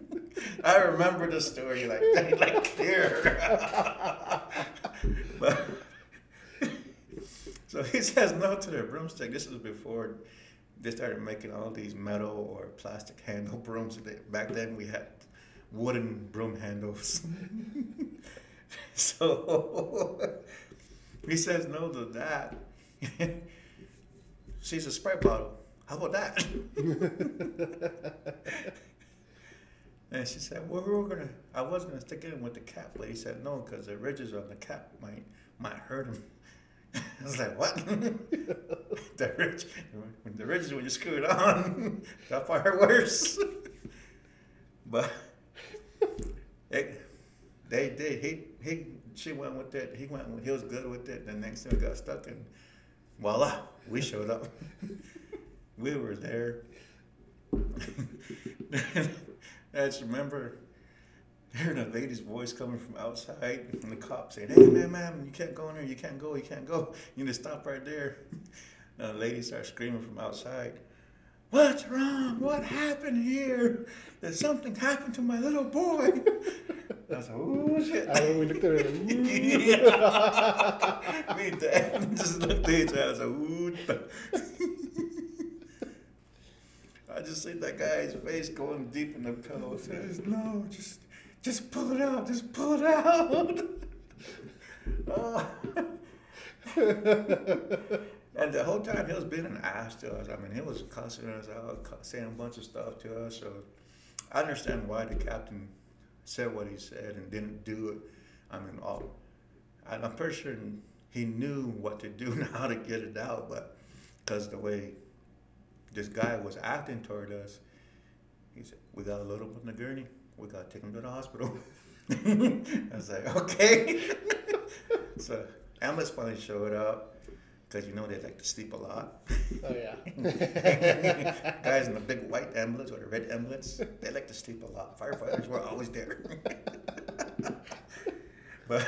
I remember the story like, like clear. but, so he says no to the broomstick. This was before they started making all these metal or plastic handle brooms. Back then we had wooden broom handles. so he says no to that. She's a Sprite bottle. How about that? and she said, "Well, we were gonna. I was gonna stick it in with the cap, but he said no because the ridges on the cap might might hurt him." I was like, "What? the ridge, the ridges when you screw it on, that part worse." but it, They did. He he she went with it. He went. He was good with it. The next thing we got stuck and voila, we showed up. we were there. I just remember hearing a lady's voice coming from outside and the cop saying, Hey man, you can't go in there, you can't go, you can't go. You need to stop right there. And the lady starts screaming from outside. What's wrong? What happened here? Did something happen to my little boy? I was like, oh shit. I when we looked at yeah. Me and Dad just looked at each other. I was like, ooh. I just see that guy's face going deep in the pillow. Says, no, just, just pull it out. Just pull it out. oh. and the whole time he was being an ass to us. I mean, he was cussing us out, saying a bunch of stuff to us. So I understand why the captain said what he said and didn't do it. I mean, all, I'm pretty sure he knew what to do and how to get it out, but because the way this guy was acting toward us, he said, "We got to load him on the gurney. We got to take him to the hospital." I was like, "Okay." so ambulance finally showed up because you know they like to sleep a lot. oh yeah. Guys in the big white ambulance or the red ambulance, they like to sleep a lot. Firefighters were always there. but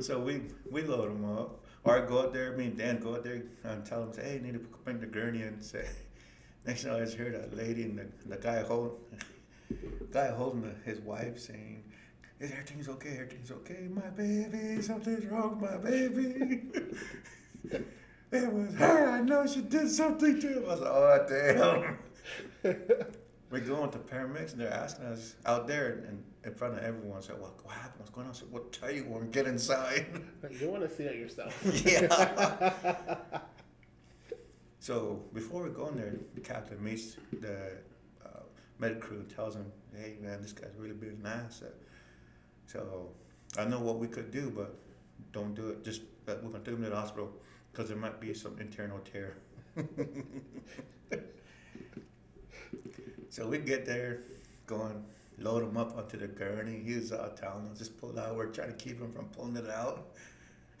so we we load them up. Or I go out there, me and Dan go out there and tell them, say, hey, need to bring the gurney and say. Next thing I just hear that lady and the, the guy hold, guy holding the, his wife saying, "Is everything's okay? Everything's okay, my baby. Something's wrong, my baby." It was her. I know she did something to him. I was like, oh, damn. we go into paramedics and they're asking us out there in, in front of everyone. So, what, what happened? What's going on? I said, we'll tell you when get inside. You want to see it yourself. yeah. so, before we go in there, the captain meets the uh, med crew and tells him, hey, man, this guy's really being an asset. So, I know what we could do, but don't do it. Just, but we're going to take him to the hospital because there might be some internal tear. so we get there, going, load him up onto the gurney. He was out telling us, just pull out. We're trying to keep him from pulling it out.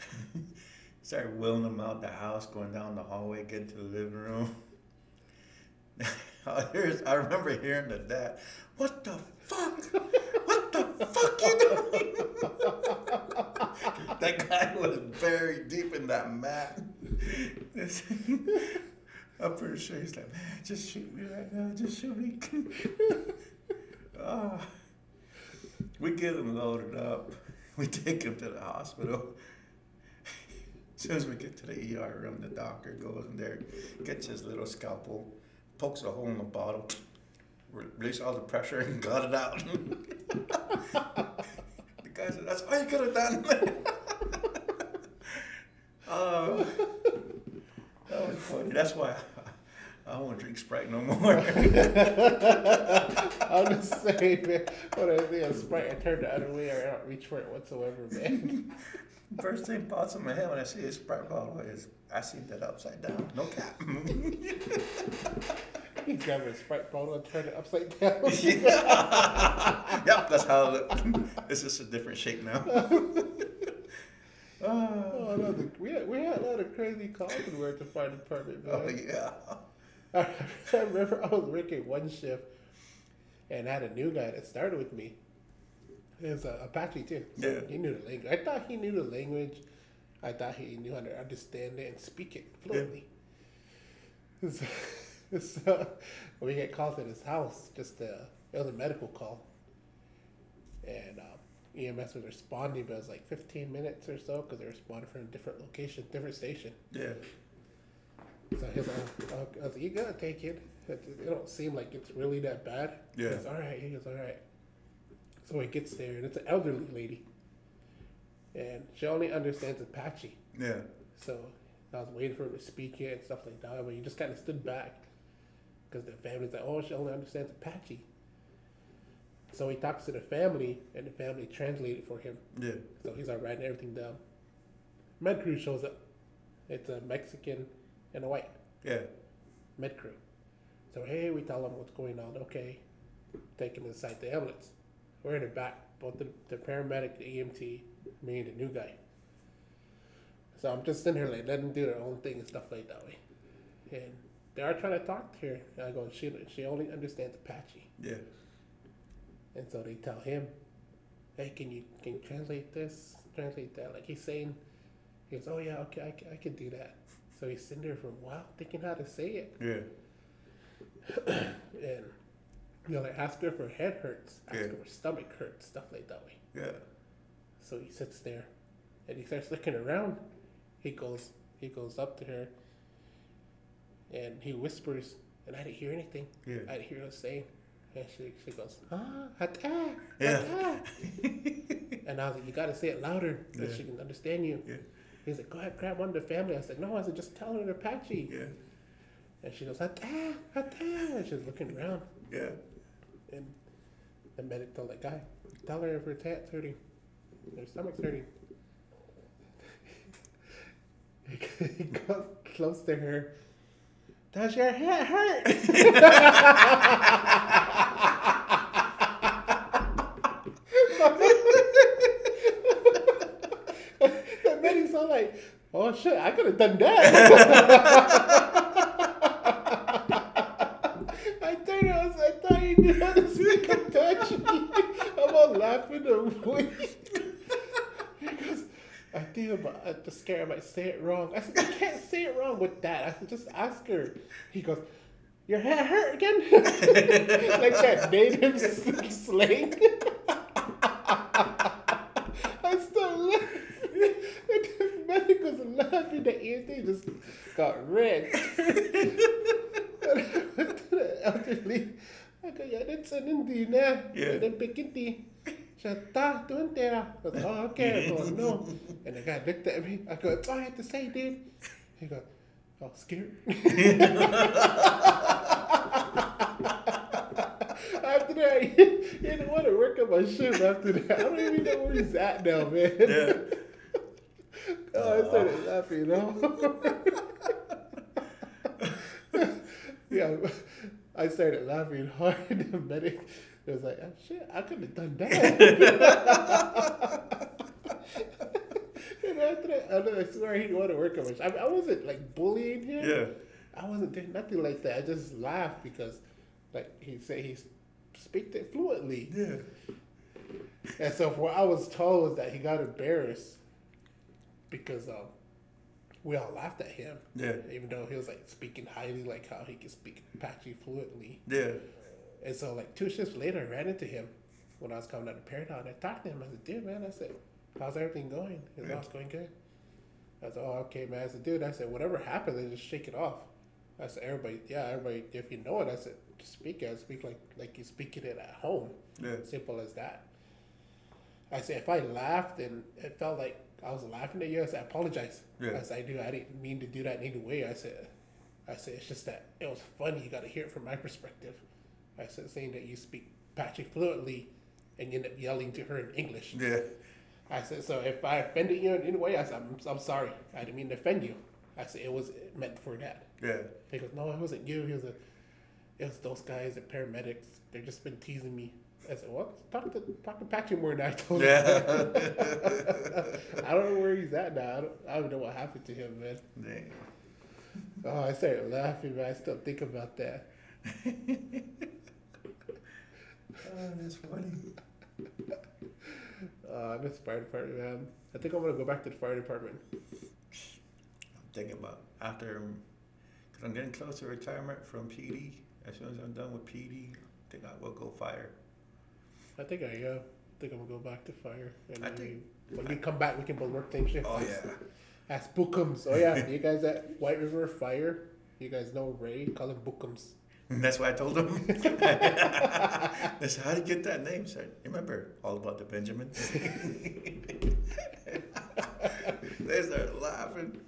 Started wheeling him out the house, going down the hallway, getting to the living room. Oh, I I remember hearing the dad, what the fuck? The fuck you doing? that guy was buried deep in that mat. I'm pretty sure he's like, man, just shoot me right now, just shoot me. Ah. We get him loaded up. We take him to the hospital. As soon as we get to the ER room, the doctor goes in there, gets his little scalpel, pokes a hole in the bottle, release all the pressure, and got it out. the guy said, "That's all you could have done." oh, that was funny. That's why I, won't drink Sprite no more. I'm just saying, man. When I see a sprite, I turn the other way I don't reach for it whatsoever, man. First thing pops in my head when I see a Sprite bottle is I see that upside down. No cap. You grab a sprite bottle and turn it upside down. yeah. yep, that's how it looked. It's just a different shape now. Ah. oh, Oh, no, the, we, had, we had a lot of crazy calls when we were at the fire department, man. oh yeah. I, I remember I was working one shift and I had a new guy that started with me. Was uh, Apache too. So Yeah. He knew the language. I thought he knew the language. I thought he knew how to understand it and speak it fluently. So, so we get called at his house. Just uh, it was a medical call, and um, EMS was responding, but it was like 15 minutes or so because they responded from a different location, different station. Yeah. So he's like, oh, I was like, you gotta take it. It, it don't seem like it's really that bad. Yeah. He goes, all right. He goes, all right. So he gets there, and it's an elderly lady, and she only understands Apache. Yeah. So I was waiting for him to speak it and stuff like that, but he just kind of stood back because the family's like, oh, she only understands Apache. So he talks to the family, and the family translated for him. Yeah. So he's like writing everything down. Med crew shows up. It's a Mexican and a white Yeah. med crew. So hey, we tell them what's going on. Okay, take him inside the ambulance. We're in the back. both the, the paramedic, the EMT, me, and the new guy. So I'm just sitting here like letting them do their own thing and stuff like that way. And they are trying to talk to her. And I go, she she only understands Apache. Yeah. And so they tell him, "Hey, can you can you translate this? Translate that?" Like he's saying, he goes, "Oh yeah, okay, I, can- I can do that." So he's sitting there for a while thinking how to say it, Yeah. and you know, like ask her if her head hurts, ask Yeah. her if her stomach hurts, stuff like that way. Yeah. So he sits there, and he starts looking around. He goes, he goes up to her, and he whispers, and I didn't hear anything. Yeah. I didn't hear her saying. And she, she goes, ah, hata, Yeah. hata. and I was like, you gotta say it louder so Yeah. she can understand you. Yeah. He's like, go ahead, grab one of the family. I said, no, I said, just tell her in Apache. Yeah. And she goes, hata, hata. And she's looking around. Yeah. And the medic told that guy, tell her if her tat's hurting, her stomach's hurting. he goes close to her. Does your head hurt? the medic's all like, oh shit, I could have done that. I told her, I, was, I thought you knew how to speak Apache. I'm all laughing away. He goes, I think I'm uh, just scared I say it wrong. I said, you can't say it wrong with that. I said, just ask her. He goes, your head hurt again? like that native slang. I started laughing. And the medic was laughing. The ear they just got red. And I went to the elderly. I go, yeah, that's an Indian now. Yeah. And then Pikinti. Siya, ta, doon there. I go, oh, okay. I go, no. And the guy looked at me. I go, that's all I had to say, dude. He goes, oh, scared. after that, he, he didn't want to work on my shift after that. I don't even know where he's at now, man. Yeah. Oh, I started laughing, you know? yeah, I started laughing hard. The medic was like, oh, shit, I could have done that. and after that, I, know, I swear he didn't want to work on shift. I, I wasn't like bullying him. Yeah. I wasn't doing nothing like that. I just laughed because, like, he said he speaks it fluently. Yeah. And so what I was told was that he got embarrassed because um, we all laughed at him, Yeah. even though he was like speaking highly, like how he could speak Apache fluently. Yeah. And so like two shifts later, I ran into him when I was coming out of Paradigm. And I talked to him. I said, "Dude, man," I said, "How's everything going?" He said, "Oh, it's going good." I said, "Oh, okay, man." I said, "Dude," I said, "Whatever happens, I just shake it off." I said, "Everybody, yeah, everybody, if you know it," I said, "Just speak it. Speak like like you're speaking it at home." Yeah. Simple as that. I said, if I laughed and it felt like I was laughing at you, I said, I apologize. Yeah. I said, I do. I didn't mean to do that in any way. I said, I said, it's just that it was funny. You got to hear it from my perspective. I said, saying that you speak Patrick fluently and you end up yelling to her in English. Yeah. I said, so if I offended you in any way, I said, I'm, I'm sorry. I didn't mean to offend you. I said, it was meant for that. Yeah. He goes, no, it wasn't you. He was a, it was those guys, the paramedics. They've just been teasing me. I said, what? Talk to talk to Patrick more than I told him. Yeah. I don't know where he's at now. I don't, I don't know what happened to him, man. Dang. Oh, I started laughing, man. I still think about that. Oh, that's funny. Uh, I miss the fire department, man. I think I'm gonna go back to the fire department. I'm thinking about after, because I'm getting close to retirement from PD. As soon as I'm done with PD, I think I will go fire. I think I yeah. I think I'm gonna go back to fire. And I think- we, when we come back, we can both work same shift. Oh yeah. Ask Bookums. Oh yeah, you guys at White River Fire. You guys know Ray? Call him Bookums. That's why I told him. That's how to get that name, sir. You remember all about the Benjamin? they started laughing.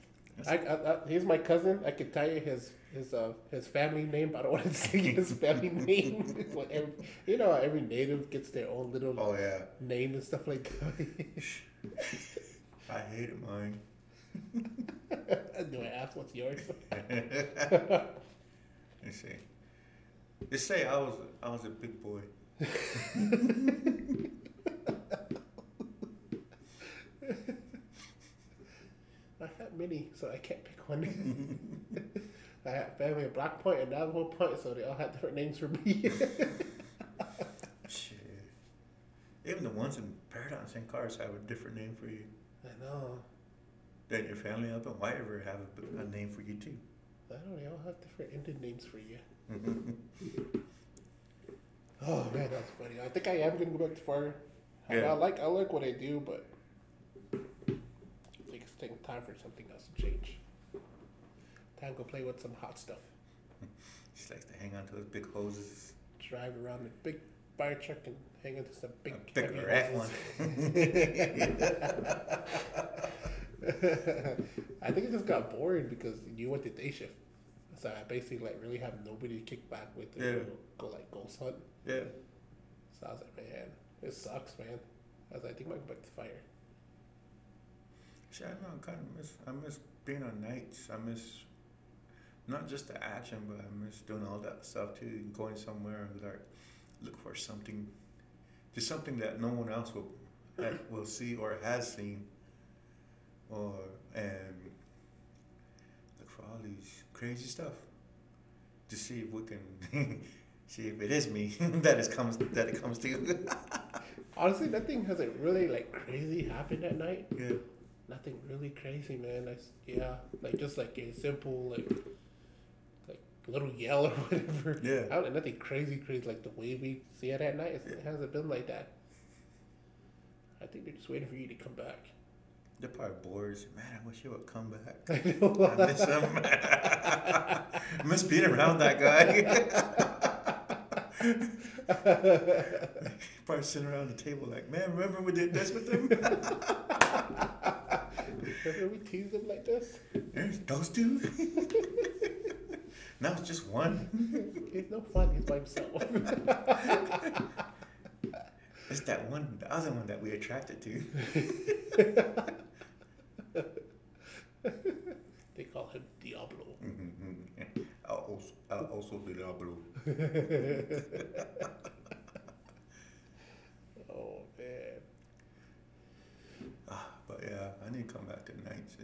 I, I, I, he's my cousin. I could tell you his his uh his family name, but I don't want to say his family name. What every, you know, every native gets their own little Oh yeah. name and stuff like that. I hated mine. Do I ask what's yours? Let's see. Just say I was I was a big boy. I had many, so I can't pick one. I had family at Black Point and Navajo Point, so they all had different names for me. Shit. Even the ones in Paradise and Cars have a different name for you. I know. Then your family up in White River have a, a name for you too. I don't know they all have different Indian names for you. Mm-hmm. Oh man, that's funny. I think I am gonna go back to fire. I, Yeah. I like I like what I do, but I think it's taking time for something else to change. Time to go play with some hot stuff. She likes to hang on to those big hoses. Drive around the big fire truck and hang into some big A big rat hoses. I think it just got boring because you went to day shift. So I basically like really have nobody to kick back with to Yeah. go, go like ghost hunt. Yeah. So I was like, man, it sucks, man. I was like, I think I might go back to fire. Shit, I know. I kind of miss. I miss being on nights. I miss not just the action, but I miss doing all that stuff too. Going somewhere and like look for something, just something that no one else will will see or has seen, or and look for all these crazy stuff to see if we can see if it is me that it comes that it comes to. Honestly, nothing hasn't really like crazy happened at night. yeah. Nothing really crazy, man. I yeah, like just like a simple like like little yell or whatever. Yeah. I don't nothing crazy, crazy like the way we see it at night. It's, It hasn't been like that. I think they're just waiting for you to come back. They're probably bored. Man, I wish you would come back. I. I miss him. I miss being around that guy. Probably sitting around the table like, man, remember we did this with them? Remember we teased them like this? There's those two. now it's just one. It's no fun. He's by himself. It's that one, the other one that we attracted to. they call him Diablo. I'll also, I'll also be Diablo. Oh man. Ah, but yeah, I need to come back to nights.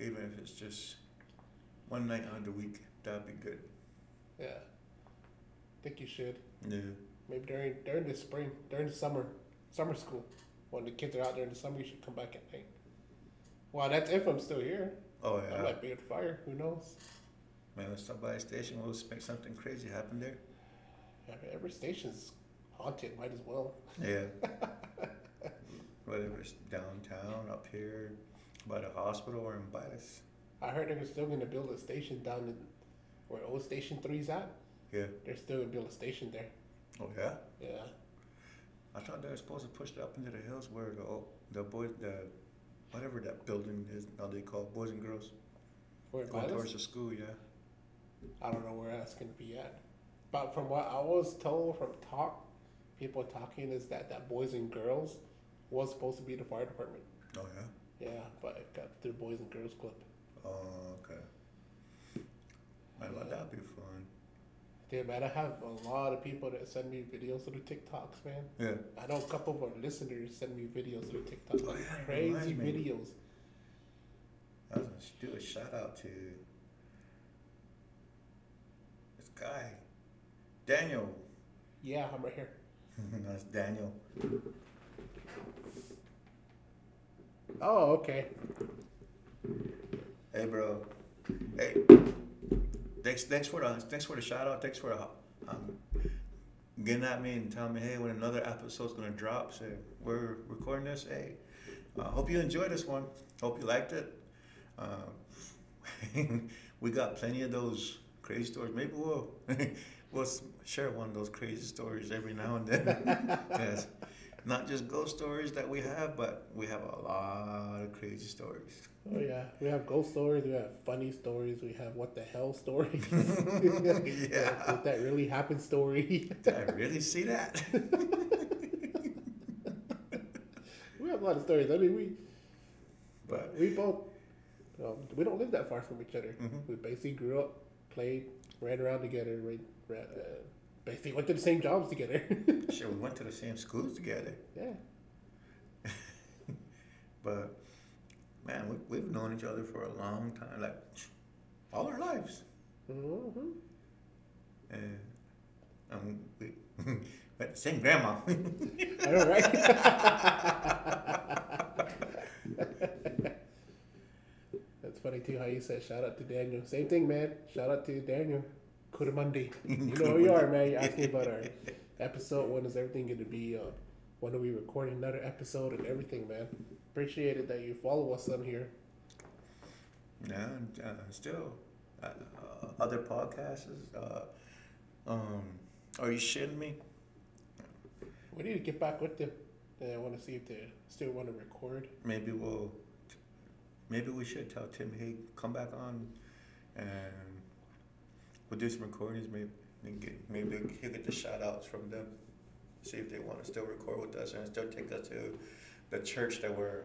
Even if it's just one night out of the week, that'd be good. Yeah. I think you should. Yeah. Maybe during during the spring, during the summer, summer school, when the kids are out during the summer, you should come back at night. Well, that's if I'm still here. Oh yeah. I might be on fire. Who knows? Man, let's stop by a station. We'll make something crazy happen there. I mean, every station's haunted. Might as well. Yeah. Whether it's downtown, up here, by the hospital, or in Bias. I heard they're still gonna build a station down in where old Station Three's at. Yeah. They're still gonna build a station there. Oh yeah. Yeah. I thought they were supposed to push it up into the hills where the old- the boys the whatever that building is now they call it, boys and girls Where in going towards the school. Yeah. I don't know where that's gonna be at. But from what I was told from talk, people talking is that that boys and girls was supposed to be the fire department. Oh yeah. Yeah, but it got the boys and girls club. Oh okay. Man, well, that'd be fun. Dude, man, I have a lot of people that send me videos through TikToks, man. Yeah. I know a couple of our listeners send me videos through TikTok. Oh, yeah, crazy videos. I was gonna do a shout out to this guy, Daniel. Yeah, I'm right here. That's Daniel. Oh, okay. Hey, bro. Hey. Thanks, thanks for the thanks for the shout out. Thanks for the, um, getting at me and telling me, hey, when another episode's gonna drop, say we're recording this. Hey, uh, hope you enjoyed this one. Hope you liked it. Um, we got plenty of those crazy stories. Maybe we'll we'll share one of those crazy stories every now and then. yes. Not just ghost stories that we have, but we have a lot of crazy stories. Oh yeah, we have ghost stories. We have funny stories. We have what the hell stories. Yeah. Did that really happen story? Did I really see that? we have a lot of stories. I mean, we But we both um, we don't live that far from each other. Mhm. We basically grew up, played, ran around together. We ran, uh, basically went to the same jobs together. sure, we went to the same schools together. yeah. But man, we, we've known each other for a long time, like all our lives, Mm-hmm. and um, we but the same grandma. I know, right? That's funny too how you said shout out to Daniel. Same thing, man. Shout out to Daniel. Kuramandi. You know who you are, man. You're asking about our episode. When is everything going to be? Uh, when are we recording another episode and everything, man? Appreciate it that you follow us on here. Yeah, and, uh, still, uh, uh, other podcasts. Uh, um, are you shitting me? We need to get back with them. And I want to see if they still want to record. Maybe we'll, maybe we should tell Tim, hey, come back on, and we'll do some recordings. Maybe and get, maybe he'll get the shout outs from them. See if they want to still record with us and still take us to the church that we're.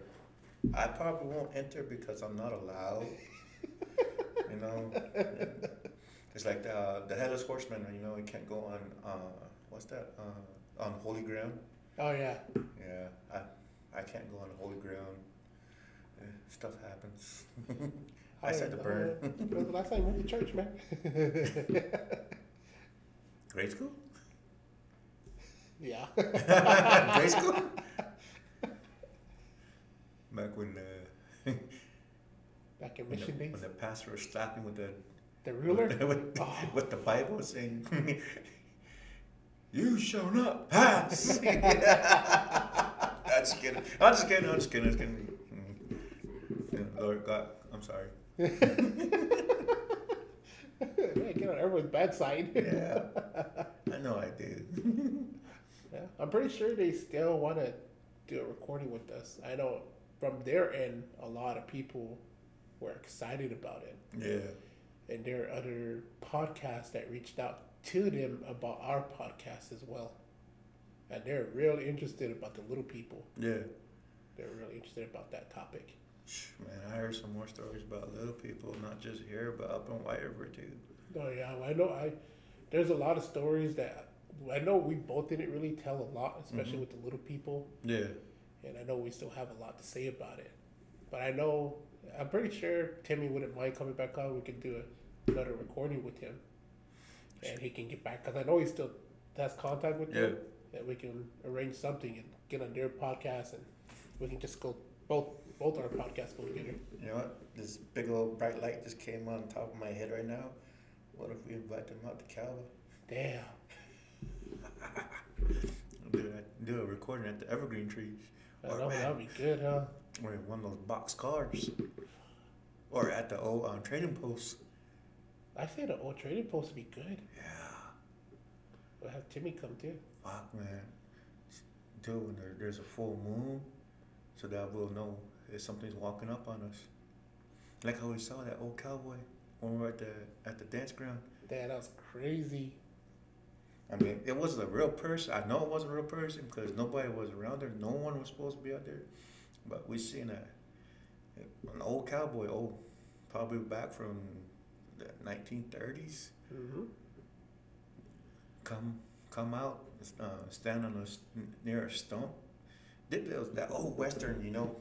I probably won't enter because I'm not allowed. you know, it's like the the headless horseman. You know, you can't go on. Uh, what's that? Uh, on holy ground. Oh yeah. Yeah, I I can't go on holy ground. Eh, stuff happens. I said to burn. Was the last time went to church, man? Grade school? yeah. Grade school? Back when the Back in when mission the, days. when the pastor was slapping with the The ruler. with, Oh. with the Bible saying, "You shall not pass." I'm just kidding. I'm just kidding. I'm just kidding. I'm just kidding. Mm. Lord God, I'm sorry. Yeah, get on everyone's bad side. Yeah, I know I did. Yeah, I'm pretty sure they still want to do a recording with us. I know from their end, a lot of people were excited about it, Yeah. and there are other podcasts that reached out to them about our podcast as well, and they're really interested about the little people. Yeah. They're really interested about that topic. Man, I heard some more stories about little people, not just here, but up in White River too. Oh yeah, I know. I there's a lot of stories that I know we both didn't really tell a lot, especially Mhm. with the little people. Yeah. and I know we still have a lot to say about it. But I know I'm pretty sure Timmy wouldn't mind coming back on. We could do a, another recording with him, and he can get back because I know he still has contact with them. And we can arrange something and get on their podcast, and we can just go both both our podcasts go together. You know what? This big old bright light just came on top of my head right now. What if we invite them out to Calva? Damn. Do, that, do a recording at the evergreen trees. Or know man, that'd be good, huh? or in one of those box cars. Or at the old um, trading post. I say the old trading post would be good. Yeah. We'll have Timmy come too. Fuck, man. Do when there, there's a full moon, so that we'll know if something's walking up on us. Like how we saw that old cowboy when we were at the at the dance ground. Damn, that was crazy. I mean, it wasn't a real person. I know it wasn't a real person because nobody was around there. No one was supposed to be out there. But we seen a an old cowboy, old, probably back from the 1930s, hmm come come out, uh, stand on a near a stump. Did that old western, you know,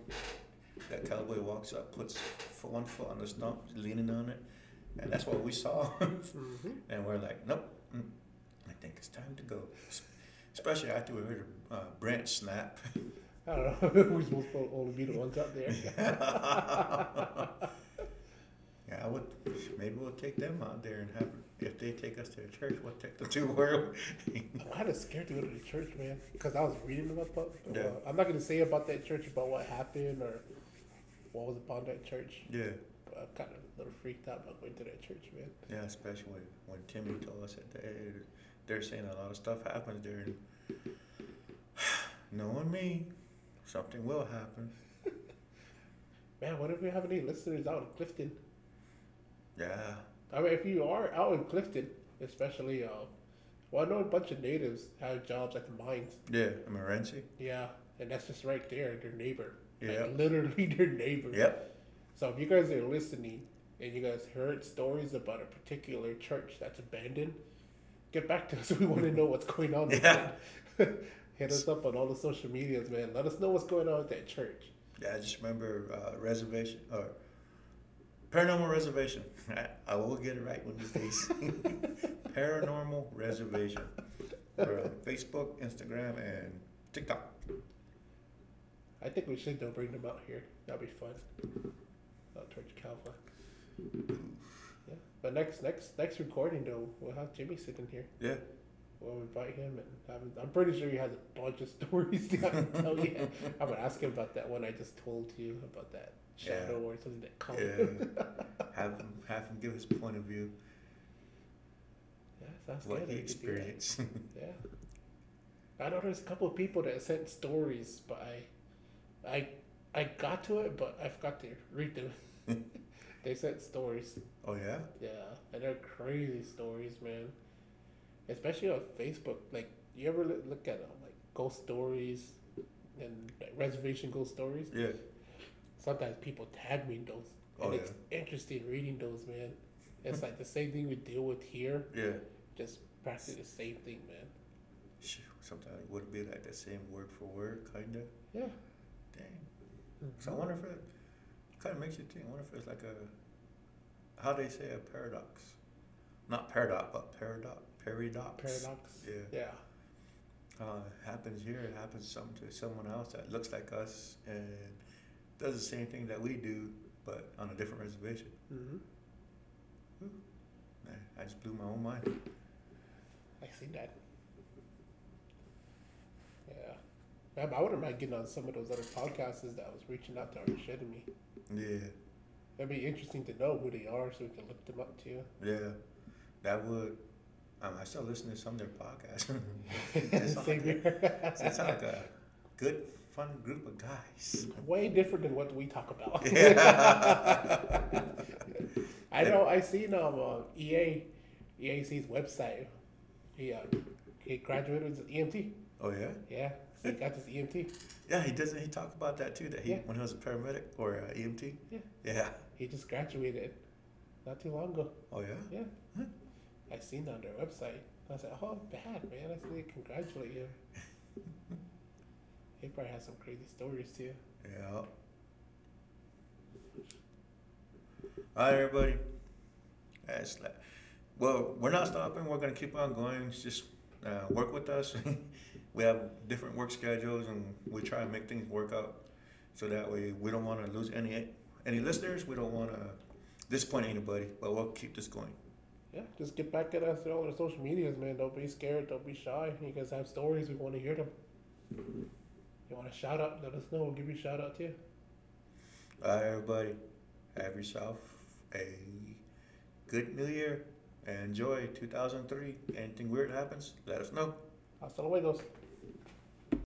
that cowboy walks up, puts one foot on the stump, leaning on it, and that's what we saw. hmm And we're like, nope, mm, I think it's time to go. Especially after we heard a uh, branch snap. I don't know. We're supposed to only be the ones out there. yeah, I would. Maybe we'll take them out there and have. If they take us to the church, we'll take them to where. I'm kind of scared to go to the church, man, because I was reading about. Yeah. I'm not gonna say about that church about what happened or what was upon that church. yeah, I'm kind of a little freaked out about going to that church, man. yeah. Especially when, when Timmy told us that they, they're saying a lot of stuff happens there. And knowing me, something will happen. Man, what if we have any listeners out in Clifton? Yeah, I mean, if you are out in Clifton, especially, uh, well, I know a bunch of natives have jobs at the mines. yeah. I'm Morenci. Yeah, and that's just right there, their neighbor. Yeah. Like literally their neighbor. Yep. So if you guys are listening and you guys heard stories about a particular church that's abandoned, get back to us. We want to know what's going on. Yeah. it. Hit us up on all the social medias, man. Let us know what's going on with that church. Yeah, I just remember uh, reservation or paranormal reservation. I, I will get it right one of these days. paranormal reservation. Facebook, Instagram, and TikTok. I think we should though bring them out here. That'd be fun. Out towards Calva. Yeah. But next next next recording though, we'll have Jimmy sitting here. Yeah. We'll invite him and have him, I'm pretty sure he has a bunch of stories to tell you. I'm gonna ask him about that one I just told you about that shadow or something that come. Yeah. have him have him give his point of view, Yeah, sounds what good. he We could do that. experienced. Yeah. I know there's a couple of people that sent stories, but I, I, I got to it, but I forgot to read them. they sent stories, oh yeah. yeah, and they're crazy stories, man. Especially on Facebook. Like, you ever look at them, like ghost stories and like, reservation ghost stories? Yeah. Sometimes people tag me in those, and Oh, it's interesting reading those, man. It's like the same thing we deal with here, Yeah. just practically the same thing, man. Sometimes it would be like the same word for word, kinda. Yeah. Dang. So I wonder if it kind of makes you think. I wonder if it's like a how they say a paradox, not paradox, but paradox, paradox. Paradox. Yeah. Yeah. Uh, it happens here. It happens some to someone else that looks like us and does the same thing that we do, but on a different reservation. Mm-hmm. Man, I just blew my own mind. I see that. Yeah. I, I wouldn't mind getting on some of those other podcasts that was reaching out to our shit to me. Yeah, It'd be interesting to know who they are so we can look them up too. yeah, that would. Um, I still listen to some of their podcasts. Same like, here. it sounds like a good, fun group of guys. Way different than what we talk about. Yeah. I know. I seen um uh, EA, EAC's website. He uh, he graduated with his EMT. Oh yeah. Yeah, he got his EMT. Yeah, he doesn't. He talk about that too. That he Yeah. when he was a paramedic or uh, EMT. Yeah. Yeah. He just graduated not too long ago. Oh yeah. Yeah. Huh. I seen that on their website. I was like, oh, bad, man. I said, congratulate you. he probably has some crazy stories too. Yeah. All right, everybody. That's like, well, we're not stopping. We're gonna keep on going. It's Just uh, work with us. we have different work schedules, and we try and make things work out. So that way, we don't want to lose any any listeners. We don't want to disappoint anybody. But we'll keep this going. Yeah, just get back at us on all our social medias, man. Don't be scared. Don't be shy. You guys have stories. We want to hear them. You want a shout out? Let us know. We'll give you a shout out too. All right, everybody. Have yourself a good New Year and enjoy 2003. Anything weird happens, let us know. Hasta luego.